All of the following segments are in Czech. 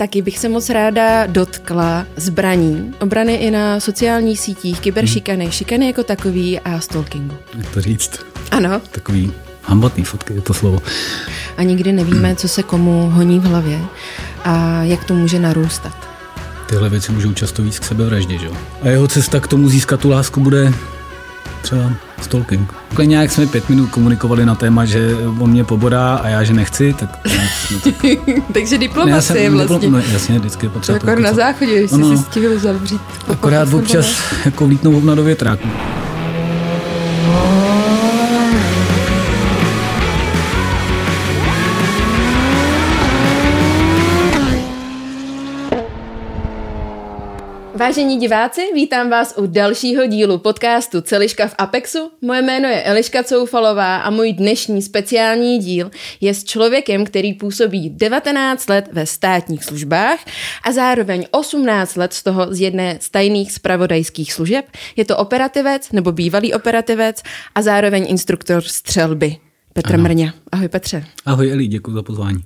Taky bych se moc ráda dotkla zbraní, obrany i na sociálních sítích, kyberšikany, hmm. šikany jako takový a stalkingu. Jak to říct? Ano. Takový hambatný fotky je to slovo. A nikdy nevíme, co se komu honí v hlavě a jak to může narůstat. Tyhle věci můžou často víc k sebevraždě, že? A jeho cesta k tomu získat tu lásku bude třeba stalking. Takhle nějak jsme pět minut komunikovali na téma, že on mě pobodá a já, že nechci, tak... No, tak... Takže diplomacie ne, vlastně. Diplom, no, jasně, vždycky potřeba. Jako na záchodě, jestli no, si stihl zavřít. Akorát občas jako vlítnou na do větráku. Vážení diváci, vítám vás u dalšího dílu podcastu Celiška v Apexu. Moje jméno je Eliška Coufalová a můj dnešní speciální díl je s člověkem, který působí 19 let ve státních službách a zároveň 18 let z toho z jedné z tajných spravodajských služeb. Je to operativec nebo bývalý operativec a zároveň instruktor střelby. Petr ano. Mrňa. Ahoj Petře. Ahoj Eli, děkuji za pozvání.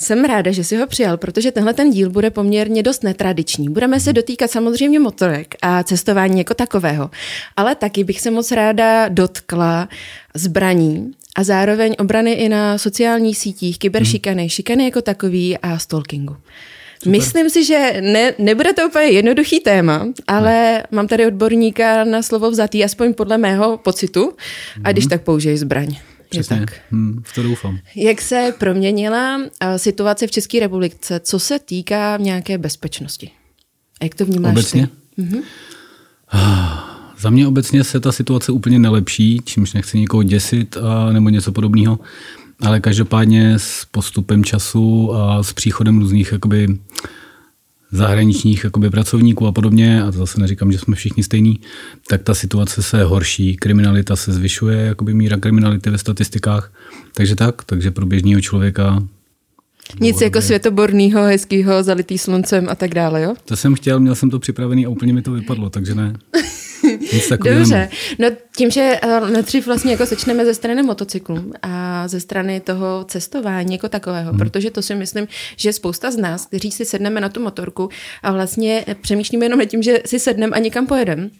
Jsem ráda, že si ho přijal, protože tenhle ten díl bude poměrně dost netradiční. Budeme se dotýkat samozřejmě motorek a cestování jako takového, ale taky bych se moc ráda dotkla zbraní a zároveň obrany i na sociálních sítích, kyberšikany, hmm. šikany jako takový a stalkingu. Super. Myslím si, že ne, nebude to úplně jednoduchý téma, ale ne. mám tady odborníka na slovo vzatý, aspoň podle mého pocitu, a když hmm. tak použij zbraň. Přesně, tak. Hmm, v to doufám. Jak se proměnila uh, situace v České republice, co se týká nějaké bezpečnosti? A jak to vnímáš Obecně? Ty? Mm-hmm. Za mě obecně se ta situace úplně nelepší, čímž nechci nikoho děsit a, nebo něco podobného, ale každopádně s postupem času a s příchodem různých jakoby, zahraničních jakoby, pracovníků a podobně, a to zase neříkám, že jsme všichni stejní, tak ta situace se horší, kriminalita se zvyšuje, jakoby míra kriminality ve statistikách. Takže tak, takže pro běžného člověka nic jako světoborného, hezkého, zalitý sluncem a tak dále, jo? To jsem chtěl, měl jsem to připravený a úplně mi to vypadlo, takže ne. Nic Dobře, no tím, že uh, nejdřív vlastně jako začneme ze strany motocyklu a ze strany toho cestování jako takového, hmm. protože to si myslím, že spousta z nás, kteří si sedneme na tu motorku a vlastně přemýšlíme jenom nad tím, že si sedneme a někam pojedeme,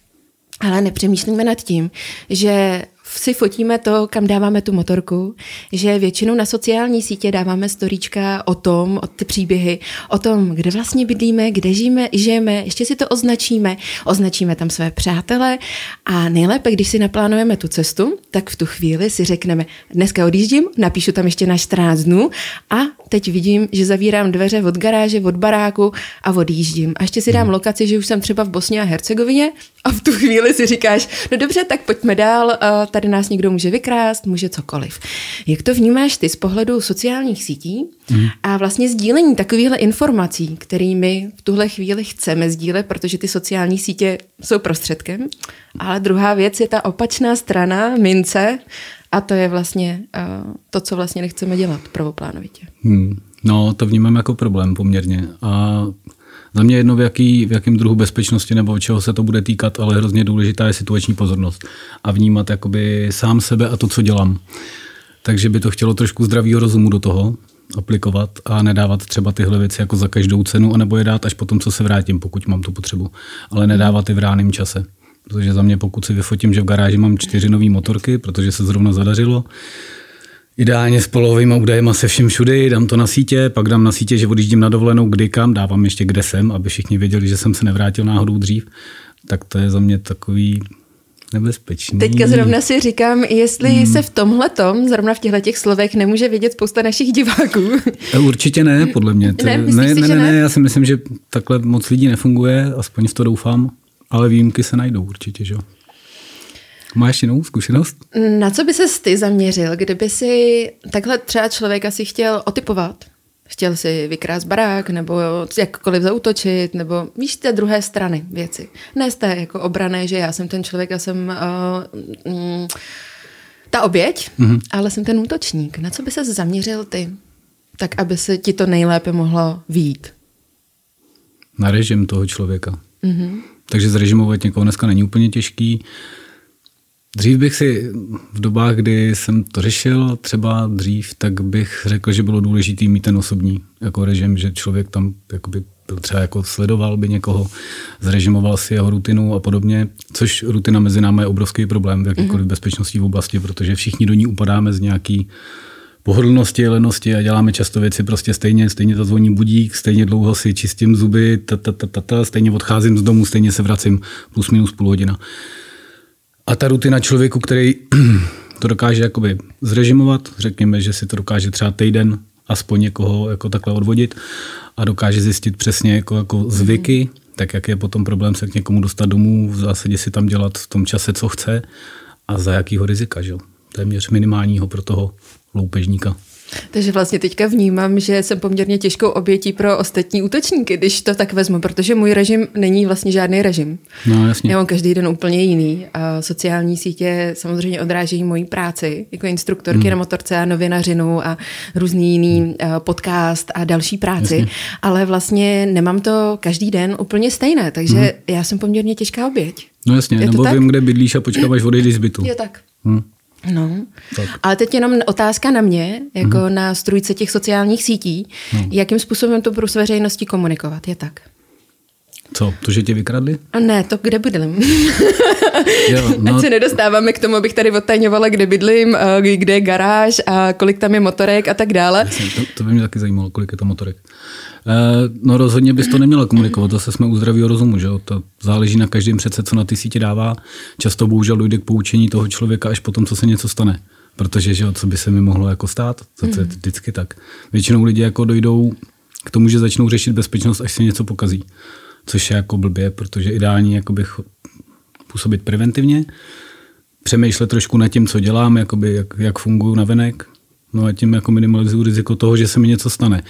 ale nepřemýšlíme nad tím, že si fotíme to, kam dáváme tu motorku, že většinou na sociální sítě dáváme storíčka o tom, o ty příběhy, o tom, kde vlastně bydlíme, kde žijeme, žijeme, ještě si to označíme, označíme tam své přátele a nejlépe, když si naplánujeme tu cestu, tak v tu chvíli si řekneme, dneska odjíždím, napíšu tam ještě na 14 dnů a teď vidím, že zavírám dveře od garáže, od baráku a odjíždím. A ještě si dám lokaci, že už jsem třeba v Bosně a Hercegovině a v tu chvíli si říkáš, no dobře, tak pojďme dál, tady nás někdo může vykrást, může cokoliv. Jak to vnímáš ty z pohledu sociálních sítí mm. a vlastně sdílení takovýchhle informací, kterými v tuhle chvíli chceme sdílet, protože ty sociální sítě jsou prostředkem, ale druhá věc je ta opačná strana mince a to je vlastně uh, to, co vlastně nechceme dělat prvoplánovitě. Hmm. No, to vnímám jako problém poměrně. A za mě jedno, v, jaký, v jakém druhu bezpečnosti nebo čeho se to bude týkat, ale hrozně důležitá je situační pozornost a vnímat jakoby sám sebe a to, co dělám. Takže by to chtělo trošku zdravého rozumu do toho aplikovat a nedávat třeba tyhle věci jako za každou cenu, anebo je dát až potom, co se vrátím, pokud mám tu potřebu. Ale nedávat i v ráném čase. Protože za mě, pokud si vyfotím, že v garáži mám čtyři nové motorky, protože se zrovna zadařilo, Ideálně s polovými údajema se všem všudy, dám to na sítě, pak dám na sítě, že odjíždím na dovolenou kdy kam, dávám ještě kde jsem, aby všichni věděli, že jsem se nevrátil náhodou dřív. Tak to je za mě takový nebezpečný. Teďka zrovna si říkám, jestli hmm. se v tomhle tom, zrovna v těchto těch slovech, nemůže vidět spousta našich diváků. Určitě ne, podle mě. ne, ne, si, ne, ne, ne, já si myslím, že takhle moc lidí nefunguje, aspoň to doufám, ale výjimky se najdou určitě, že jo. Máš jinou zkušenost? Na co by se ty zaměřil, kdyby si takhle třeba člověka si chtěl otypovat? Chtěl si vykrást barák, nebo jakkoliv zautočit, nebo víš té druhé strany věci. Ne z té jako obrané, že já jsem ten člověk a jsem uh, mm, ta oběť, mm-hmm. ale jsem ten útočník. Na co by se zaměřil ty? Tak, aby se ti to nejlépe mohlo výjít. Na režim toho člověka. Mm-hmm. Takže zrežimovat někoho dneska není úplně těžký. Dřív bych si v dobách, kdy jsem to řešil, třeba dřív, tak bych řekl, že bylo důležité mít ten osobní jako režim, že člověk tam jakoby byl třeba jako sledoval by někoho, zrežimoval si jeho rutinu a podobně, což rutina mezi námi je obrovský problém v jakýkoliv mm-hmm. bezpečnostní oblasti, protože všichni do ní upadáme z nějaký pohodlnosti, lenosti a děláme často věci prostě stejně, stejně to zvoní budík, stejně dlouho si čistím zuby, ta, ta, ta, ta, ta, stejně odcházím z domu, stejně se vracím plus minus půl hodina. A ta rutina člověku, který to dokáže jakoby zrežimovat, řekněme, že si to dokáže třeba týden aspoň někoho jako takhle odvodit a dokáže zjistit přesně jako, jako zvyky, tak jak je potom problém se k někomu dostat domů, v zásadě si tam dělat v tom čase, co chce a za jakýho rizika, že? téměř minimálního pro toho loupežníka. Takže vlastně teďka vnímám, že jsem poměrně těžkou obětí pro ostatní útočníky, když to tak vezmu, protože můj režim není vlastně žádný režim. No, jasně. Já mám každý den úplně jiný. A sociální sítě samozřejmě odrážejí moji práci jako instruktorky hmm. na motorce a novinařinu a různý jiný hmm. podcast a další práci, jasně. ale vlastně nemám to každý den úplně stejné, takže hmm. já jsem poměrně těžká oběť. No jasně, Je nebo vím, kde bydlíš a počkáváš odejdeš z bytu. Je tak. Hmm. No, tak. ale teď jenom otázka na mě, jako mm. na strujce těch sociálních sítí, no. jakým způsobem to budu s veřejností komunikovat, je tak? Co, to, že tě vykradli? A ne, to kde bydlím. jo, no. Ať se nedostáváme k tomu, abych tady odtajňovala, kde bydlím, kde je garáž a kolik tam je motorek a tak dále. Jasně, to, to by mě taky zajímalo, kolik je to motorek. Eh, no rozhodně bys to neměla komunikovat, zase jsme u zdravého rozumu, že jo? To záleží na každém přece, co na ty sítě dává. Často bohužel dojde k poučení toho člověka až potom, co se něco stane. Protože, že jo, co by se mi mohlo jako stát, to, to je mhm. vždycky tak. Většinou lidi jako dojdou k tomu, že začnou řešit bezpečnost, až se něco pokazí. Což je jako blbě, protože ideální bych působit preventivně, přemýšlet trošku nad tím, co dělám, jakoby, jak, jak funguji na venek, no a tím jako minimalizuju riziko toho, že se mi něco stane.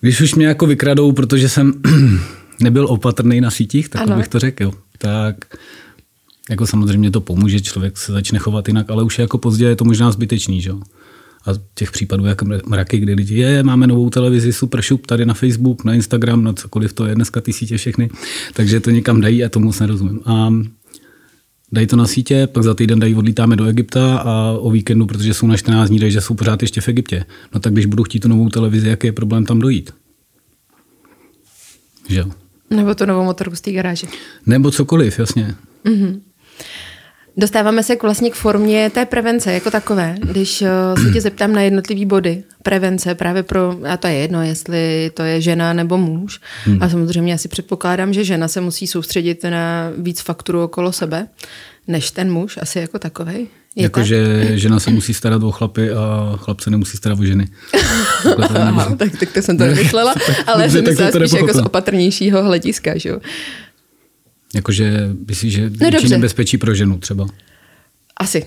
Když už mě jako vykradou, protože jsem nebyl opatrný na sítích, tak ano. bych to řekl, tak jako samozřejmě to pomůže, člověk se začne chovat jinak, ale už jako pozdě je to možná zbytečný, že? A těch případů jako mraky, kdy lidi, je, máme novou televizi, super šup, tady na Facebook, na Instagram, na cokoliv to je dneska ty sítě všechny, takže to někam dají a tomu moc nerozumím. A dají to na sítě, pak za týden dají odlítáme do Egypta a o víkendu, protože jsou na 14 dní, že jsou pořád ještě v Egyptě. No tak když budu chtít tu novou televizi, jaký je problém tam dojít? Že jo? Nebo tu novou motorku z té garáže. Nebo cokoliv, jasně. Mm-hmm. Dostáváme se k vlastně k formě té prevence jako takové. Když eh, se tě zeptám na jednotlivý body prevence právě pro, a to je jedno, jestli to je žena nebo muž. Hmm. A samozřejmě asi předpokládám, že žena se musí soustředit na víc fakturů okolo sebe, než ten muž, asi jako takovej. Jakože žena se musí starat o chlapy a chlap se nemusí starat o ženy. tak, tak to jsem to nemyslela, ale jsem myslela spíš jako z opatrnějšího hlediska. Že jo? Jakože myslíš, že no, větší nebezpečí pro ženu třeba? Asi.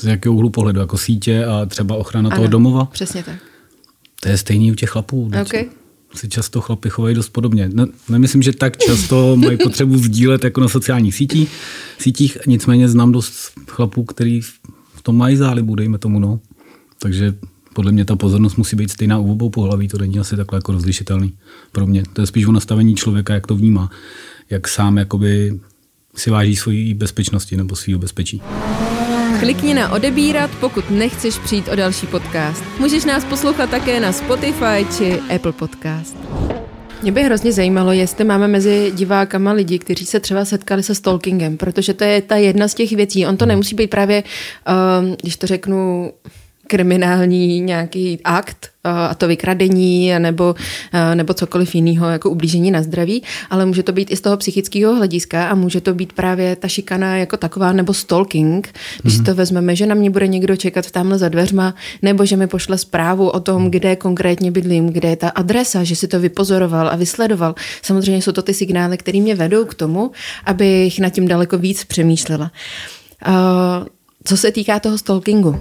Z jakého úhlu pohledu? Jako sítě a třeba ochrana ano, toho domova? přesně tak. To je stejný u těch chlapů. Okay. Si často chlapy chovají dost podobně. Ne, nemyslím, že tak často mají potřebu sdílet jako na sociálních sítích, sítích, nicméně znám dost chlapů, který v tom mají zálibu, dejme tomu, no. Takže podle mě ta pozornost musí být stejná u obou pohlaví, to není asi takhle jako rozlišitelný pro mě. To je spíš o nastavení člověka, jak to vnímá jak sám jakoby si váží svojí bezpečnosti nebo svého bezpečí. Klikni na odebírat, pokud nechceš přijít o další podcast. Můžeš nás poslouchat také na Spotify či Apple Podcast. Mě by hrozně zajímalo, jestli máme mezi divákama lidi, kteří se třeba setkali se stalkingem, protože to je ta jedna z těch věcí. On to nemusí být právě, um, když to řeknu, kriminální nějaký akt, a to vykradení nebo, nebo cokoliv jiného, jako ublížení na zdraví, ale může to být i z toho psychického hlediska a může to být právě ta šikana jako taková nebo stalking, když mm-hmm. si to vezmeme, že na mě bude někdo čekat tamhle za dveřma, nebo že mi pošle zprávu o tom, kde konkrétně bydlím, kde je ta adresa, že si to vypozoroval a vysledoval. Samozřejmě jsou to ty signály, které mě vedou k tomu, abych na tím daleko víc přemýšlela. Co se týká toho stalkingu,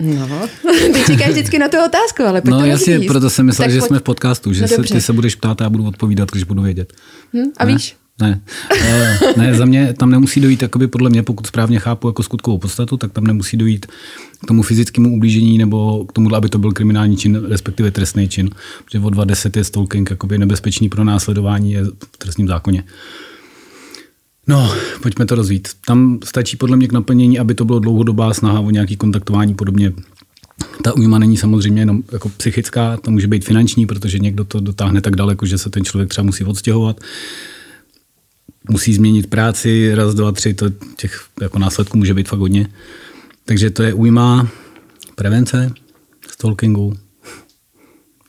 No. Ty čekáš vždycky na tu otázku, ale pojď No jasně, říct. proto jsem myslel, tak že pojď. jsme v podcastu, že no, se, ty se budeš ptát a já budu odpovídat, když budu vědět. Hm, a ne? víš? Ne. ne, ne, za mě tam nemusí dojít, jakoby podle mě, pokud správně chápu jako skutkovou podstatu, tak tam nemusí dojít k tomu fyzickému ublížení nebo k tomu, aby to byl kriminální čin, respektive trestný čin. Protože o 2.10 je stalking jakoby nebezpečný pro následování je v trestním zákoně. No, pojďme to rozvít. Tam stačí podle mě k naplnění, aby to bylo dlouhodobá snaha o nějaký kontaktování podobně. Ta újma není samozřejmě jenom jako psychická, to může být finanční, protože někdo to dotáhne tak daleko, že se ten člověk třeba musí odstěhovat musí změnit práci, raz, dva, tři, to těch jako následků může být fakt hodně. Takže to je újma prevence, stalkingu,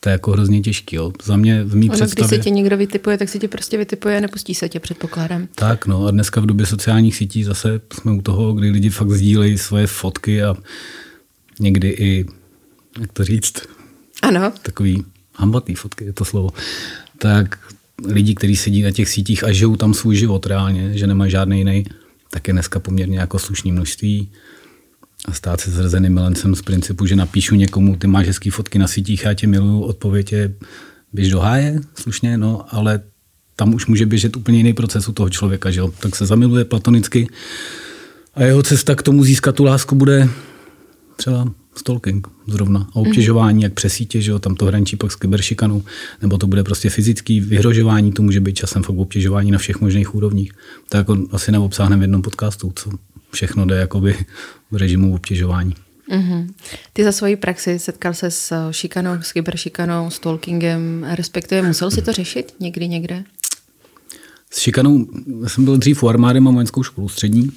to je jako hrozně těžký. Jo. Za mě v mý ono, představě... Když se tě někdo vytipuje, tak si tě prostě vytipuje a nepustí se tě, předpokládám. Tak, no a dneska v době sociálních sítí zase jsme u toho, kdy lidi fakt sdílejí svoje fotky a někdy i, jak to říct? Ano. Takový hambatý fotky, je to slovo. Tak lidi, kteří sedí na těch sítích a žijou tam svůj život reálně, že nemají žádný jiný, tak je dneska poměrně jako slušný množství. A stát se zrzeným milencem z principu, že napíšu někomu, ty máš hezký fotky na sítích, já tě miluju, odpověď je, běž do háje, slušně, no, ale tam už může běžet úplně jiný proces u toho člověka, že jo? tak se zamiluje platonicky a jeho cesta k tomu získat tu lásku bude třeba stalking zrovna a obtěžování, jak přesítě, že jo, tam to hrančí pak s kyberšikanou, nebo to bude prostě fyzický vyhrožování, to může být časem fakt obtěžování na všech možných úrovních. To jako asi neobsáhneme v jednom podcastu, co všechno jde jakoby v režimu obtěžování. Mm-hmm. Ty za svoji praxi setkal se s šikanou, s kyberšikanou, stalkingem, respektive musel si to řešit někdy někde? S šikanou, jsem byl dřív u armády, mám vojenskou školu střední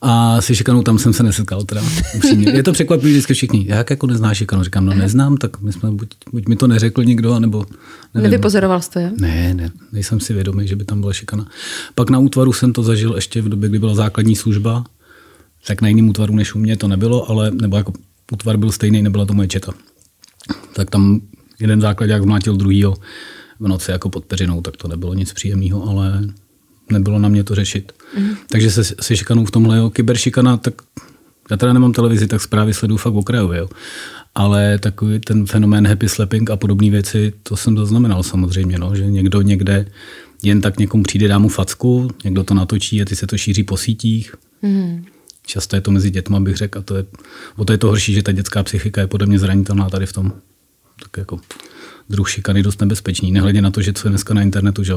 a se šikanou tam jsem se nesetkal teda. Upřímně. Je to překvapivý vždycky všichni. Jak jako neznáš šikanu? Říkám, no neznám, tak my jsme, buď, buď mi to neřekl nikdo, nebo... Nevím. Nevypozoroval jsi to, je? Ne, ne, nejsem si vědomý, že by tam byla šikana. Pak na útvaru jsem to zažil ještě v době, kdy byla základní služba, tak na jiném útvaru než u mě to nebylo, ale nebo jako útvar byl stejný, nebyla to moje četa. Tak tam jeden základák vmlátil druhýho v noci jako pod peřinou, tak to nebylo nic příjemného, ale nebylo na mě to řešit. Mm. Takže se, se šikanou v tomhle, jo, kyberšikana, tak já teda nemám televizi, tak zprávy sleduju fakt okrajově, jo. Ale takový ten fenomén happy slapping a podobné věci, to jsem zaznamenal samozřejmě, no, že někdo někde jen tak někomu přijde, dá mu facku, někdo to natočí a ty se to šíří po sítích. Mm. Často je to mezi dětma, bych řekl, a to je, o to je to horší, že ta dětská psychika je podle mě zranitelná tady v tom. Tak jako druh šikany dost nebezpečný, nehledě na to, že co je dneska na internetu, že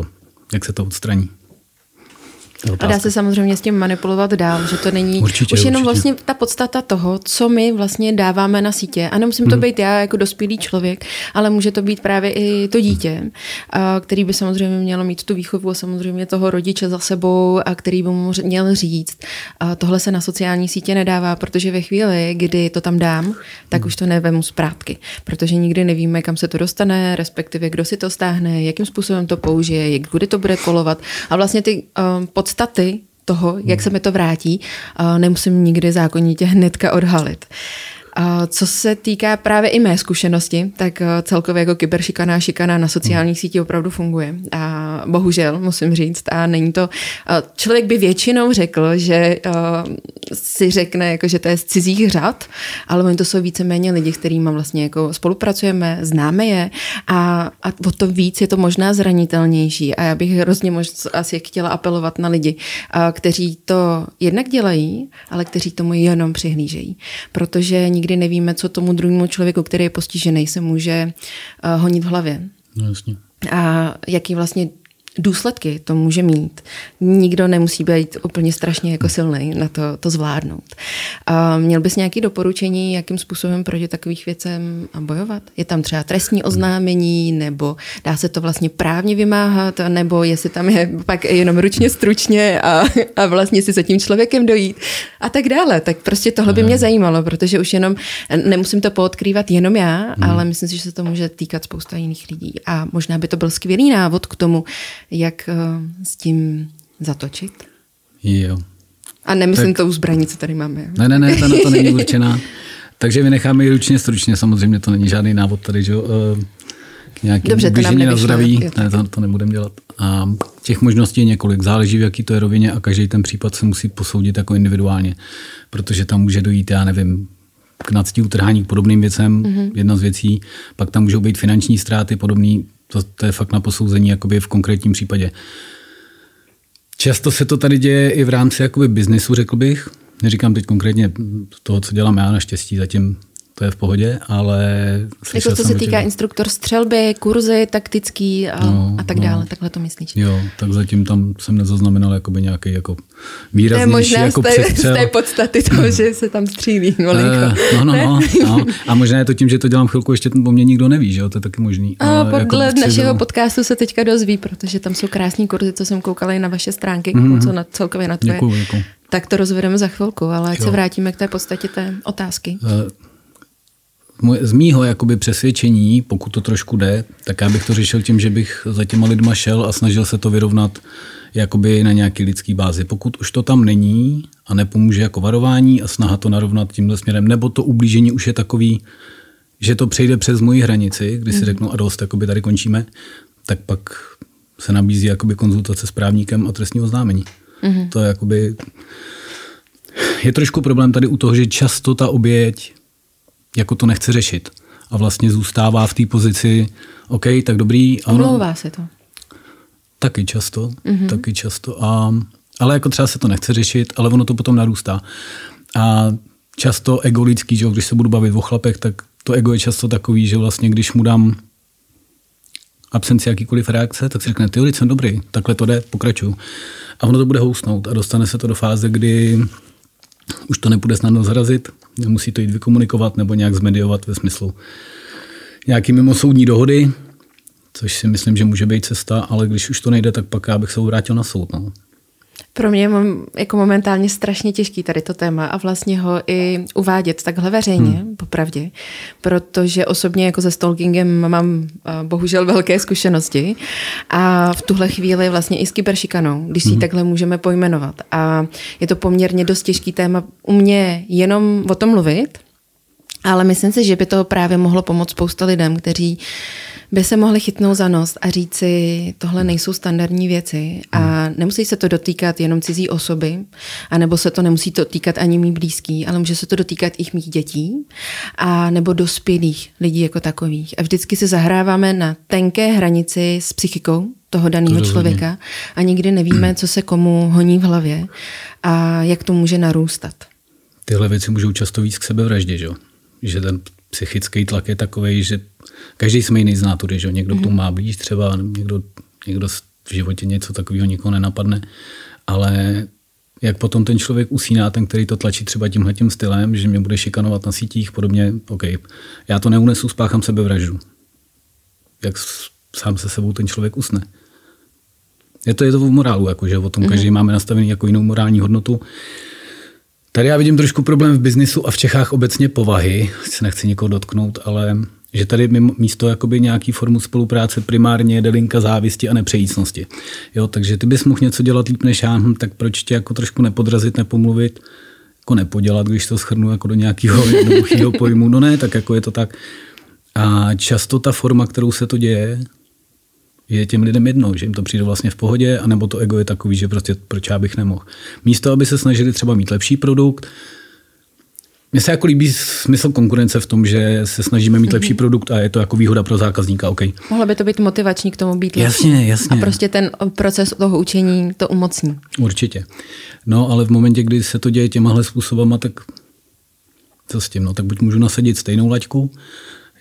jak se to odstraní. A dá se samozřejmě s tím manipulovat dál, že to není určitě, už jenom určitě. vlastně ta podstata toho, co my vlastně dáváme na sítě. A nemusím to hmm. být já jako dospělý člověk, ale může to být právě i to dítě, který by samozřejmě mělo mít tu výchovu samozřejmě toho rodiče za sebou a který by mu měl říct. A tohle se na sociální sítě nedává, protože ve chvíli, kdy to tam dám, tak hmm. už to nevemu zprátky, protože nikdy nevíme, kam se to dostane, respektive kdo si to stáhne, jakým způsobem to použije, kdy to bude kolovat. A vlastně ty um, podstaty toho, jak se mi to vrátí, nemusím nikdy zákonitě hnedka odhalit. Co se týká právě i mé zkušenosti, tak eh, celkově jako kyberšikana a šikana na sociálních sítích opravdu funguje. A bohužel, musím říct, a není to... Eh, člověk by většinou řekl, že eh, si řekne, jako, že to je z cizích řad, ale oni to jsou víceméně lidi, s kterými vlastně jako spolupracujeme, známe je a, a o to víc je to možná zranitelnější. A já bych hrozně moc asi chtěla apelovat na lidi, kteří to jednak dělají, ale kteří tomu jenom přihlížejí. Protože nikdy nevíme, co tomu druhému člověku, který je postižený, se může uh, honit v hlavě. No jasně. A jaký vlastně důsledky to může mít. Nikdo nemusí být úplně strašně jako silný na to, to zvládnout. A měl bys nějaké doporučení, jakým způsobem proti takových věcem bojovat? Je tam třeba trestní oznámení, nebo dá se to vlastně právně vymáhat, nebo jestli tam je pak jenom ručně stručně a, a vlastně si za tím člověkem dojít a tak dále. Tak prostě tohle by mě zajímalo, protože už jenom nemusím to poodkrývat jenom já, hmm. ale myslím si, že se to může týkat spousta jiných lidí. A možná by to byl skvělý návod k tomu, jak uh, s tím zatočit? Jo. A nemyslím tak... tou zbraní, co tady máme. Ne, ne, ne, to na to není určená. Takže vynecháme ji ručně stručně, samozřejmě to není žádný návod tady, že uh, k nějakým Dobře, to nám na zdraví, ne, to, to nebudeme dělat. A těch možností je několik, záleží v jaký to je rovině a každý ten případ se musí posoudit jako individuálně, protože tam může dojít, já nevím, k nadstí utrhání k podobným věcem, mm-hmm. jedna z věcí, pak tam můžou být finanční ztráty podobný, to, to je fakt na posouzení jakoby v konkrétním případě. Často se to tady děje i v rámci jakoby biznisu, řekl bych. Neříkám teď konkrétně toho, co dělám já, naštěstí zatím to je v pohodě, ale... Jako co se týká instruktor střelby, kurzy taktický a, no, a tak no. dále, no. takhle to myslíš? Jo, tak zatím tam jsem nezaznamenal jakoby nějaký jako výraznější to je možná jako z té, z té podstaty toho, že se tam střílí. Uh, no, no, no, no, A možná je to tím, že to dělám chvilku, ještě po mě nikdo neví, že jo, to je taky možný. A ale podle jako našeho podcastu se teďka dozví, protože tam jsou krásní kurzy, co jsem koukala i na vaše stránky, mm-hmm. co na, celkově na tvoje. Děkuju, děkuju. Tak to rozvedeme za chvilku, ale ať se vrátíme k té podstatě té otázky. Uh, z mýho jakoby přesvědčení, pokud to trošku jde, tak já bych to řešil tím, že bych za těma lidma šel a snažil se to vyrovnat jakoby na nějaký lidský bázi. Pokud už to tam není a nepomůže jako varování a snaha to narovnat tímhle směrem, nebo to ublížení už je takový, že to přejde přes moji hranici, kdy si mm. řeknu a dost, jakoby tady končíme, tak pak se nabízí jakoby konzultace s právníkem a trestní oznámení. Mm. To je jakoby... Je trošku problém tady u toho, že často ta oběť jako to nechce řešit. A vlastně zůstává v té pozici, OK, tak dobrý. Omlouvá se to. Taky často, mm-hmm. taky často. A, ale jako třeba se to nechce řešit, ale ono to potom narůstá. A často ego lidský, že když se budu bavit o chlapech, tak to ego je často takový, že vlastně když mu dám absenci jakýkoliv reakce, tak si řekne, ty jsem dobrý, takhle to jde, pokračuju. A ono to bude housnout a dostane se to do fáze, kdy už to nepůjde snadno zarazit, musí to jít vykomunikovat nebo nějak zmediovat ve smyslu nějaký mimosoudní dohody, což si myslím, že může být cesta, ale když už to nejde, tak pak já bych se vrátil na soud. No. Pro mě je jako momentálně strašně těžký tady to téma a vlastně ho i uvádět takhle veřejně, hmm. popravdě, protože osobně jako se stalkingem mám bohužel velké zkušenosti a v tuhle chvíli vlastně i s kyberšikanou, když si hmm. takhle můžeme pojmenovat. A je to poměrně dost těžký téma u mě jenom o tom mluvit, ale myslím si, že by to právě mohlo pomoct spousta lidem, kteří by se mohli chytnout za nos a říci, tohle nejsou standardní věci a hmm. nemusí se to dotýkat jenom cizí osoby, anebo se to nemusí to týkat ani mý blízký, ale může se to dotýkat i mých dětí a nebo dospělých lidí jako takových. A vždycky se zahráváme na tenké hranici s psychikou toho daného to člověka a nikdy nevíme, co se komu honí v hlavě a jak to může narůstat. Tyhle věci můžou často víc k sebevraždě, že? že ten psychický tlak je takový, že každý jsme jiný z nátury, že někdo mm-hmm. tu má blíž třeba, někdo, někdo v životě něco takového nikoho nenapadne, ale jak potom ten člověk usíná, ten, který to tlačí třeba tímhle tím stylem, že mě bude šikanovat na sítích, podobně, OK, já to neunesu, spáchám sebevraždu. Jak sám se sebou ten člověk usne. Je to, je to v morálu, jako, že o tom mm-hmm. každý máme nastavený jako jinou morální hodnotu. Tady já vidím trošku problém v biznisu a v Čechách obecně povahy, se nechci někoho dotknout, ale že tady místo jakoby nějaký formu spolupráce primárně je delinka závisti a nepřejícnosti. Jo, takže ty bys mohl něco dělat líp než já, hm, tak proč tě jako trošku nepodrazit, nepomluvit, jako nepodělat, když to schrnu jako do nějakého jednoduchého pojmu. No ne, tak jako je to tak. A často ta forma, kterou se to děje, je těm lidem jedno, že jim to přijde vlastně v pohodě, anebo to ego je takový, že prostě proč já bych nemohl. Místo, aby se snažili třeba mít lepší produkt, mně se jako líbí smysl konkurence v tom, že se snažíme mít mm-hmm. lepší produkt a je to jako výhoda pro zákazníka. Okay. Mohlo by to být motivační k tomu být lepší. Jasně, jasně. A prostě ten proces toho učení to umocní. Určitě. No, ale v momentě, kdy se to děje těmahle způsobama, tak co s tím? No, tak buď můžu nasadit stejnou laťku,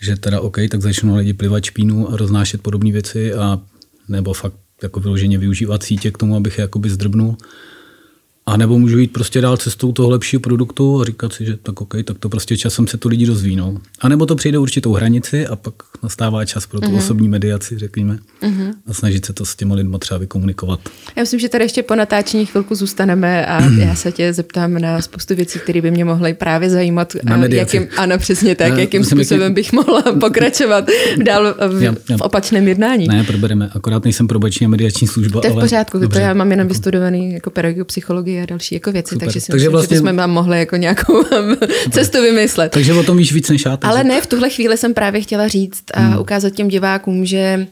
že teda OK, tak začnou lidi plivat špínu a roznášet podobné věci a nebo fakt jako vyloženě využívat sítě k tomu, abych je jakoby zdrbnul. A nebo můžu jít prostě dál cestou toho lepšího produktu a říkat si, že tak OK, tak to prostě časem se to lidi dozví. No. A nebo to přijde určitou hranici a pak nastává čas pro tu mm-hmm. osobní mediaci, řekněme, mm-hmm. a snažit se to s těma lidmi třeba vykomunikovat. Já myslím, že tady ještě po natáčení chvilku zůstaneme a mm. já se tě zeptám na spoustu věcí, které by mě mohly právě zajímat. Na mediaci. Jakým, ano, přesně tak, ne, jakým způsobem jaký... bych mohla pokračovat dál v, já, já. v opačném jednání. Ne, probereme. Akorát nejsem probační a mediační služba. To je v pořádku, ale... to já mám jenom vystudovaný jako pedagog psychologie a další jako věci, Super. takže si takže myslím, vlastně... že bychom vám mohli jako nějakou cestu vymyslet. Takže o tom víš víc než já. Ale ne, v tuhle chvíli jsem právě chtěla říct a hmm. ukázat těm divákům, že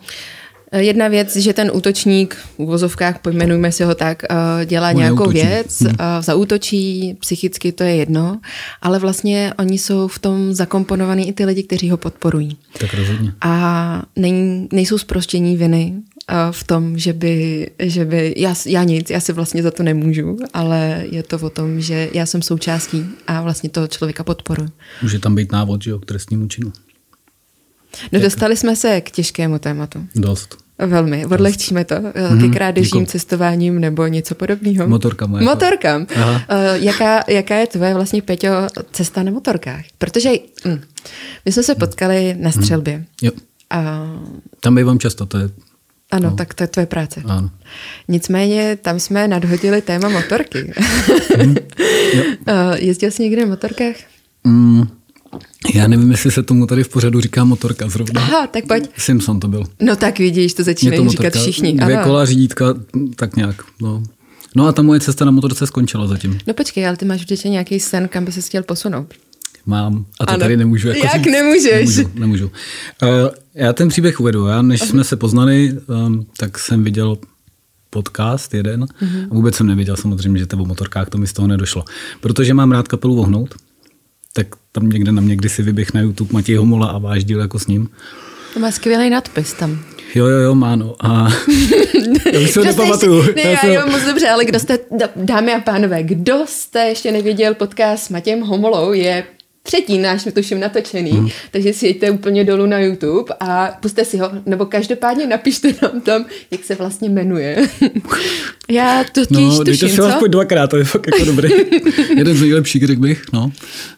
eh, Jedna věc, že ten útočník, v uvozovkách, pojmenujme si ho tak, eh, dělá Může nějakou útočí. věc, hmm. zaútočí, psychicky to je jedno, ale vlastně oni jsou v tom zakomponovaní i ty lidi, kteří ho podporují. Tak rozhodně. A nej, nejsou zproštění viny v tom, že by, že by já, já nic, já si vlastně za to nemůžu, ale je to o tom, že já jsem součástí a vlastně toho člověka podporuji. Může tam být návod, že jo, k trestnímu činu. No dostali jsme se k těžkému tématu. Dost. Velmi. Odlehčíme to mm-hmm. ke krádežím, cestováním nebo něco podobného. Motorkám. Motorkám. Uh, jaká, jaká je tvoje vlastně, Peťo, cesta na motorkách? Protože hm, my jsme se potkali na mhm. střelbě. Mm. Jo. A... Tam bývám často, to je ano, no. tak to je tvoje práce. Ano. Nicméně tam jsme nadhodili téma motorky. Mm. Jezdil jsi někde na motorkách? Mm. Já nevím, jestli se tomu tady v pořadu říká motorka zrovna. Aha, tak pojď. Simpson to byl. No tak vidíš, to začínají říkat všichni. Dvě ano. kola, řídítka, tak nějak. No. no a ta moje cesta na motorce skončila zatím. No počkej, ale ty máš vždycky nějaký sen, kam by se chtěl posunout. Mám. A to ano. tady nemůžu. Jako Jak říct. nemůžeš? Nemůžu. nemůžu. Uh, já ten příběh uvedu. Já, než uh-huh. jsme se poznali, um, tak jsem viděl podcast jeden uh-huh. a vůbec jsem nevěděl samozřejmě, že to o motorkách, to mi z toho nedošlo. Protože mám rád kapelu Vohnout, tak tam někde na mě kdysi vyběh na YouTube Matěj Homola a váš díl jako s ním. To má skvělý nadpis tam. Jo, jo, jo, má, no. A já už se nepamatuju. Ne, já, já, jo, moc dobře, ale kdo jste, dámy a pánové, kdo jste ještě neviděl podcast s Matějem Homolou, je třetí náš, tuším, natočený, hmm. takže si jeďte úplně dolů na YouTube a puste si ho, nebo každopádně napište nám tam, jak se vlastně jmenuje. Já totiž no, tuším, si ho aspoň dvakrát, to je fakt jako dobrý. Jeden z nejlepších, řekl bych, no.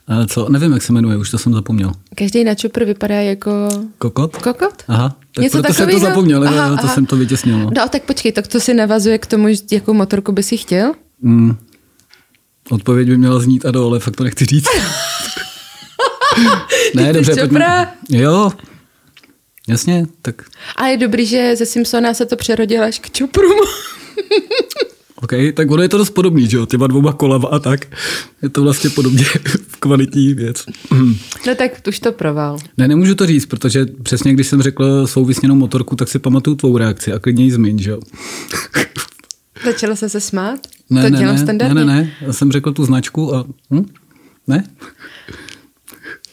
A co, nevím, jak se jmenuje, už to jsem zapomněl. Každý na čupr vypadá jako... Kokot? Kokot? Aha, tak Něco proto jsem to zapomněl, aha, aha. to jsem to vytěsnil. No. no, tak počkej, tak to si navazuje k tomu, jakou motorku by si chtěl? Mm. Odpověď by měla znít a do, ale fakt to nechci říct. ne, dobře, pojďme. Jo, jasně, tak. A je dobrý, že ze Simpsona se to přerodilo až k čoprum. OK, tak ono je to dost podobný, že jo, těma dvouma kolama a tak. Je to vlastně podobně kvalitní věc. No tak už to proval. Ne, nemůžu to říct, protože přesně když jsem řekl souvisněnou motorku, tak si pamatuju tvou reakci a klidně ji změň, že jo. Začala se se smát? Ne, to ne, dělám ne, standardně? ne, ne, ne, já jsem řekl tu značku a... Hm? Ne?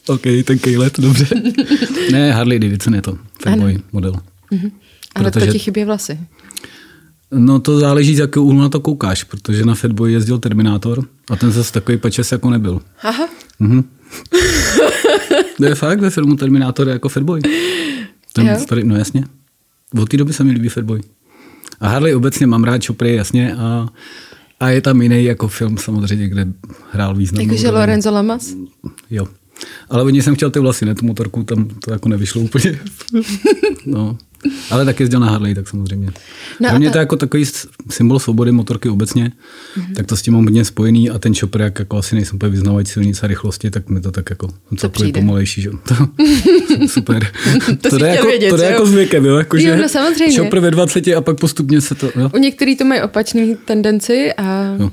OK, ten Kejlet, dobře. ne, Harley Davidson je to, fanboy model. Mm-hmm. Ale Protože... to ti chybí vlasy. No to záleží, z jakého úhlu na to koukáš, protože na Fatboy jezdil Terminátor a ten zase takový pačes jako nebyl. Aha. Mhm. to je fakt ve filmu Terminátor jako Fatboy. Ten starý, no jasně. Od té doby se mi líbí Fatboy. A Harley obecně mám rád Chopry, jasně, a, a je tam jiný jako film samozřejmě, kde hrál významnou Jakože Lorenzo Lamas? Jo. Ale oni jsem chtěl ty vlasy, ne tu motorku, tam to jako nevyšlo úplně. no. Ale tak jezdil na Harley, tak samozřejmě. No Pro mě ta... to je jako takový symbol svobody motorky obecně, mm-hmm. tak to s tím mám hodně spojený a ten chopper, jak jako asi nejsem úplně vyznávač silnice a rychlosti, tak mi to tak jako to takový pomalejší, že? To, super. to, to jde jako, vědět, to jde jako s věkem, jo? Jako, jo, no samozřejmě. Chopper ve 20 a pak postupně se to, jo? U některých to mají opačný tendenci a... Jo.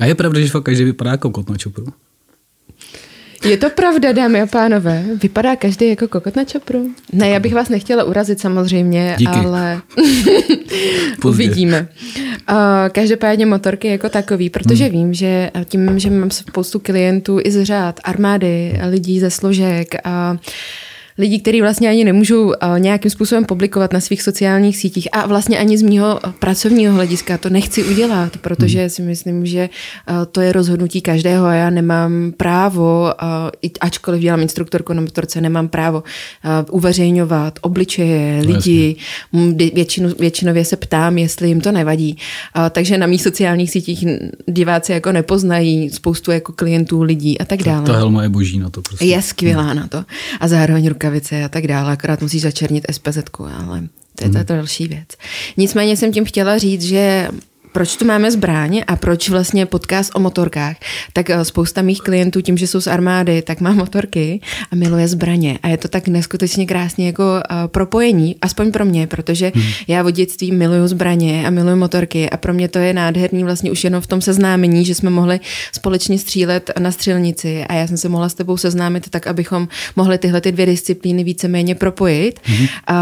A je pravda, že fakt každý vypadá jako kot na čopru. Je to pravda, dámy a pánové. Vypadá každý jako kokot na čopru? Ne, já bych vás nechtěla urazit samozřejmě, Díky. ale uvidíme. Uh, každopádně motorky jako takový, protože hmm. vím, že tím, že mám spoustu klientů i z řád armády, lidí ze složek a uh, lidí, kteří vlastně ani nemůžou eh, nějakým způsobem publikovat na svých sociálních sítích a vlastně ani z mýho pracovního hlediska to nechci udělat, protože hmm. si myslím, že eh, to je rozhodnutí každého a já nemám právo, eh, ačkoliv dělám instruktorku na motorce, nemám právo uveřejňovat obličeje lidí, většinu, většinově se ptám, jestli jim to nevadí. Takže na mých sociálních sítích diváci jako nepoznají spoustu jako klientů, lidí a tak dále. Ta helma je boží na to. Prostě. Je skvělá na to. A zároveň rukavice a tak dále, akorát musíš začernit SPZ, ale to je, je to další věc. Nicméně jsem tím chtěla říct, že proč tu máme zbraň a proč vlastně podcast o motorkách, tak eh, spousta mých klientů tím, že jsou z armády, tak má motorky a miluje zbraně. A je to tak neskutečně krásně jako uh, propojení, aspoň pro mě, protože hmm. já od dětství miluju zbraně a miluju motorky a pro mě to je nádherný vlastně už jenom v tom seznámení, že jsme mohli společně střílet na střelnici a já jsem se mohla s tebou seznámit tak, abychom mohli tyhle ty dvě disciplíny víceméně propojit. Hmm. Uh,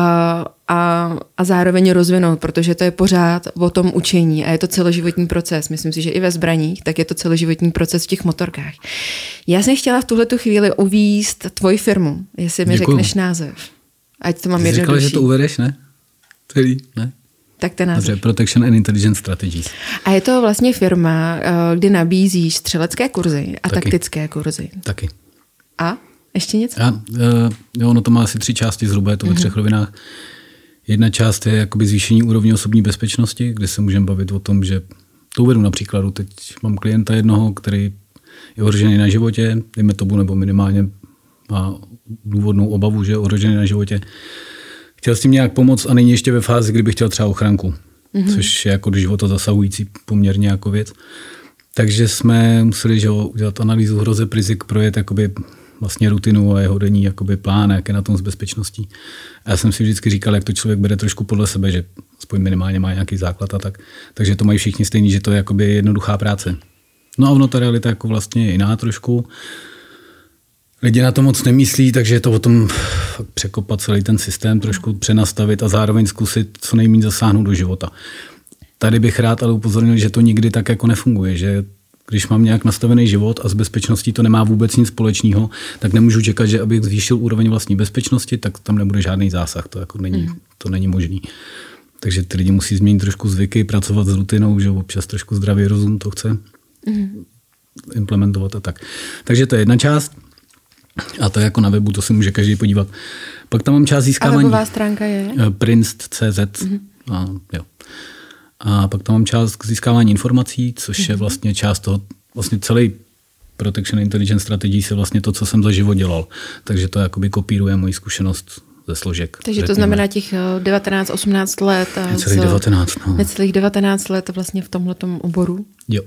a, a zároveň rozvinout, protože to je pořád o tom učení a je to celoživotní proces. Myslím si, že i ve zbraních, tak je to celoživotní proces v těch motorkách. Já jsem chtěla v tuhle chvíli uvíst tvoji firmu, jestli mi Děkuju. řekneš název. Ať to mám jednodušší. Říkala, že to uvedeš, ne? Který? Ne? Tak ten název. Dobře, Protection and Intelligence Strategies. A je to vlastně firma, eh, kdy nabízíš střelecké kurzy a Taky. taktické kurzy. Taky. A? Ještě něco? A, uh, jo, ono to má asi tři části zhruba, je to ve třech rovinách. Jedna část je jakoby zvýšení úrovně osobní bezpečnosti, kde se můžeme bavit o tom, že to uvedu na příkladu. Teď mám klienta jednoho, který je ohrožený na životě, dejme tomu, nebo minimálně má důvodnou obavu, že je ohrožený na životě. Chtěl s tím nějak pomoct a není ještě ve fázi, kdyby chtěl třeba ochranku, mm-hmm. což je jako do života zasahující poměrně jako věc. Takže jsme museli že, udělat analýzu hrozeb rizik, projet jakoby vlastně rutinu a jeho denní jakoby plán, jak je na tom s bezpečností. Já jsem si vždycky říkal, jak to člověk bere trošku podle sebe, že aspoň minimálně má nějaký základ a tak. Takže to mají všichni stejný, že to je jakoby jednoduchá práce. No a ono ta realita jako vlastně je jiná trošku. Lidi na to moc nemyslí, takže je to o tom překopat celý ten systém, trošku přenastavit a zároveň zkusit co nejméně zasáhnout do života. Tady bych rád ale upozornil, že to nikdy tak jako nefunguje, že když mám nějak nastavený život a s bezpečností to nemá vůbec nic společného, tak nemůžu čekat, že abych zvýšil úroveň vlastní bezpečnosti, tak tam nebude žádný zásah. To jako není, mm. to není možný. Takže ty lidi musí změnit trošku zvyky, pracovat s rutinou, že občas trošku zdravý rozum to chce mm. implementovat a tak. Takže to je jedna část. A to je jako na webu, to se může každý podívat. Pak tam mám část získávání. A webová stránka je? Prince.cz. Mm-hmm. A, jo. A pak tam mám část k získávání informací, což mm-hmm. je vlastně část toho, vlastně celý Protection Intelligence Strategy je vlastně to, co jsem za život dělal. Takže to jakoby kopíruje moji zkušenost ze složek. Takže to znamená těch 19-18 let. A necelých 19, no. Necelých 19 let vlastně v tomhle oboru. Jo.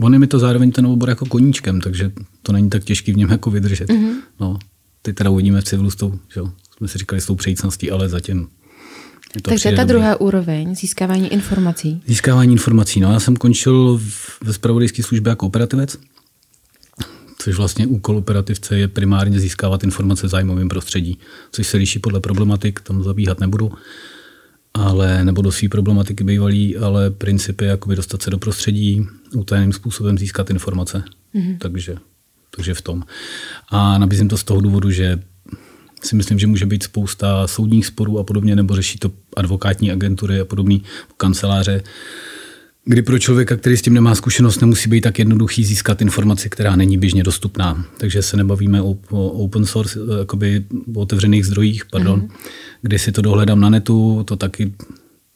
On je mi to zároveň ten obor jako koníčkem, takže to není tak těžký v něm jako vydržet. Mm-hmm. No, ty teda uvidíme v civilu s tou, že jo, jsme si říkali s tou přejícností, ale zatím to Takže ta dobrý. druhá úroveň, získávání informací. Získávání informací. No, já jsem končil ve spravodajské službě jako operativec, což vlastně úkol operativce je primárně získávat informace v zájmovém prostředí, což se liší podle problematik, tam zabíhat nebudu, ale nebo do své problematiky bývalý, ale princip je jakoby dostat se do prostředí, utajeným způsobem získat informace. Mm-hmm. Takže, takže v tom. A nabízím to z toho důvodu, že si myslím, že může být spousta soudních sporů a podobně, nebo řeší to advokátní agentury a podobné kanceláře, kdy pro člověka, který s tím nemá zkušenost, nemusí být tak jednoduchý získat informaci, která není běžně dostupná. Takže se nebavíme o, o open source, jakoby o otevřených zdrojích, pardon, mm-hmm. kdy si to dohledám na netu, to taky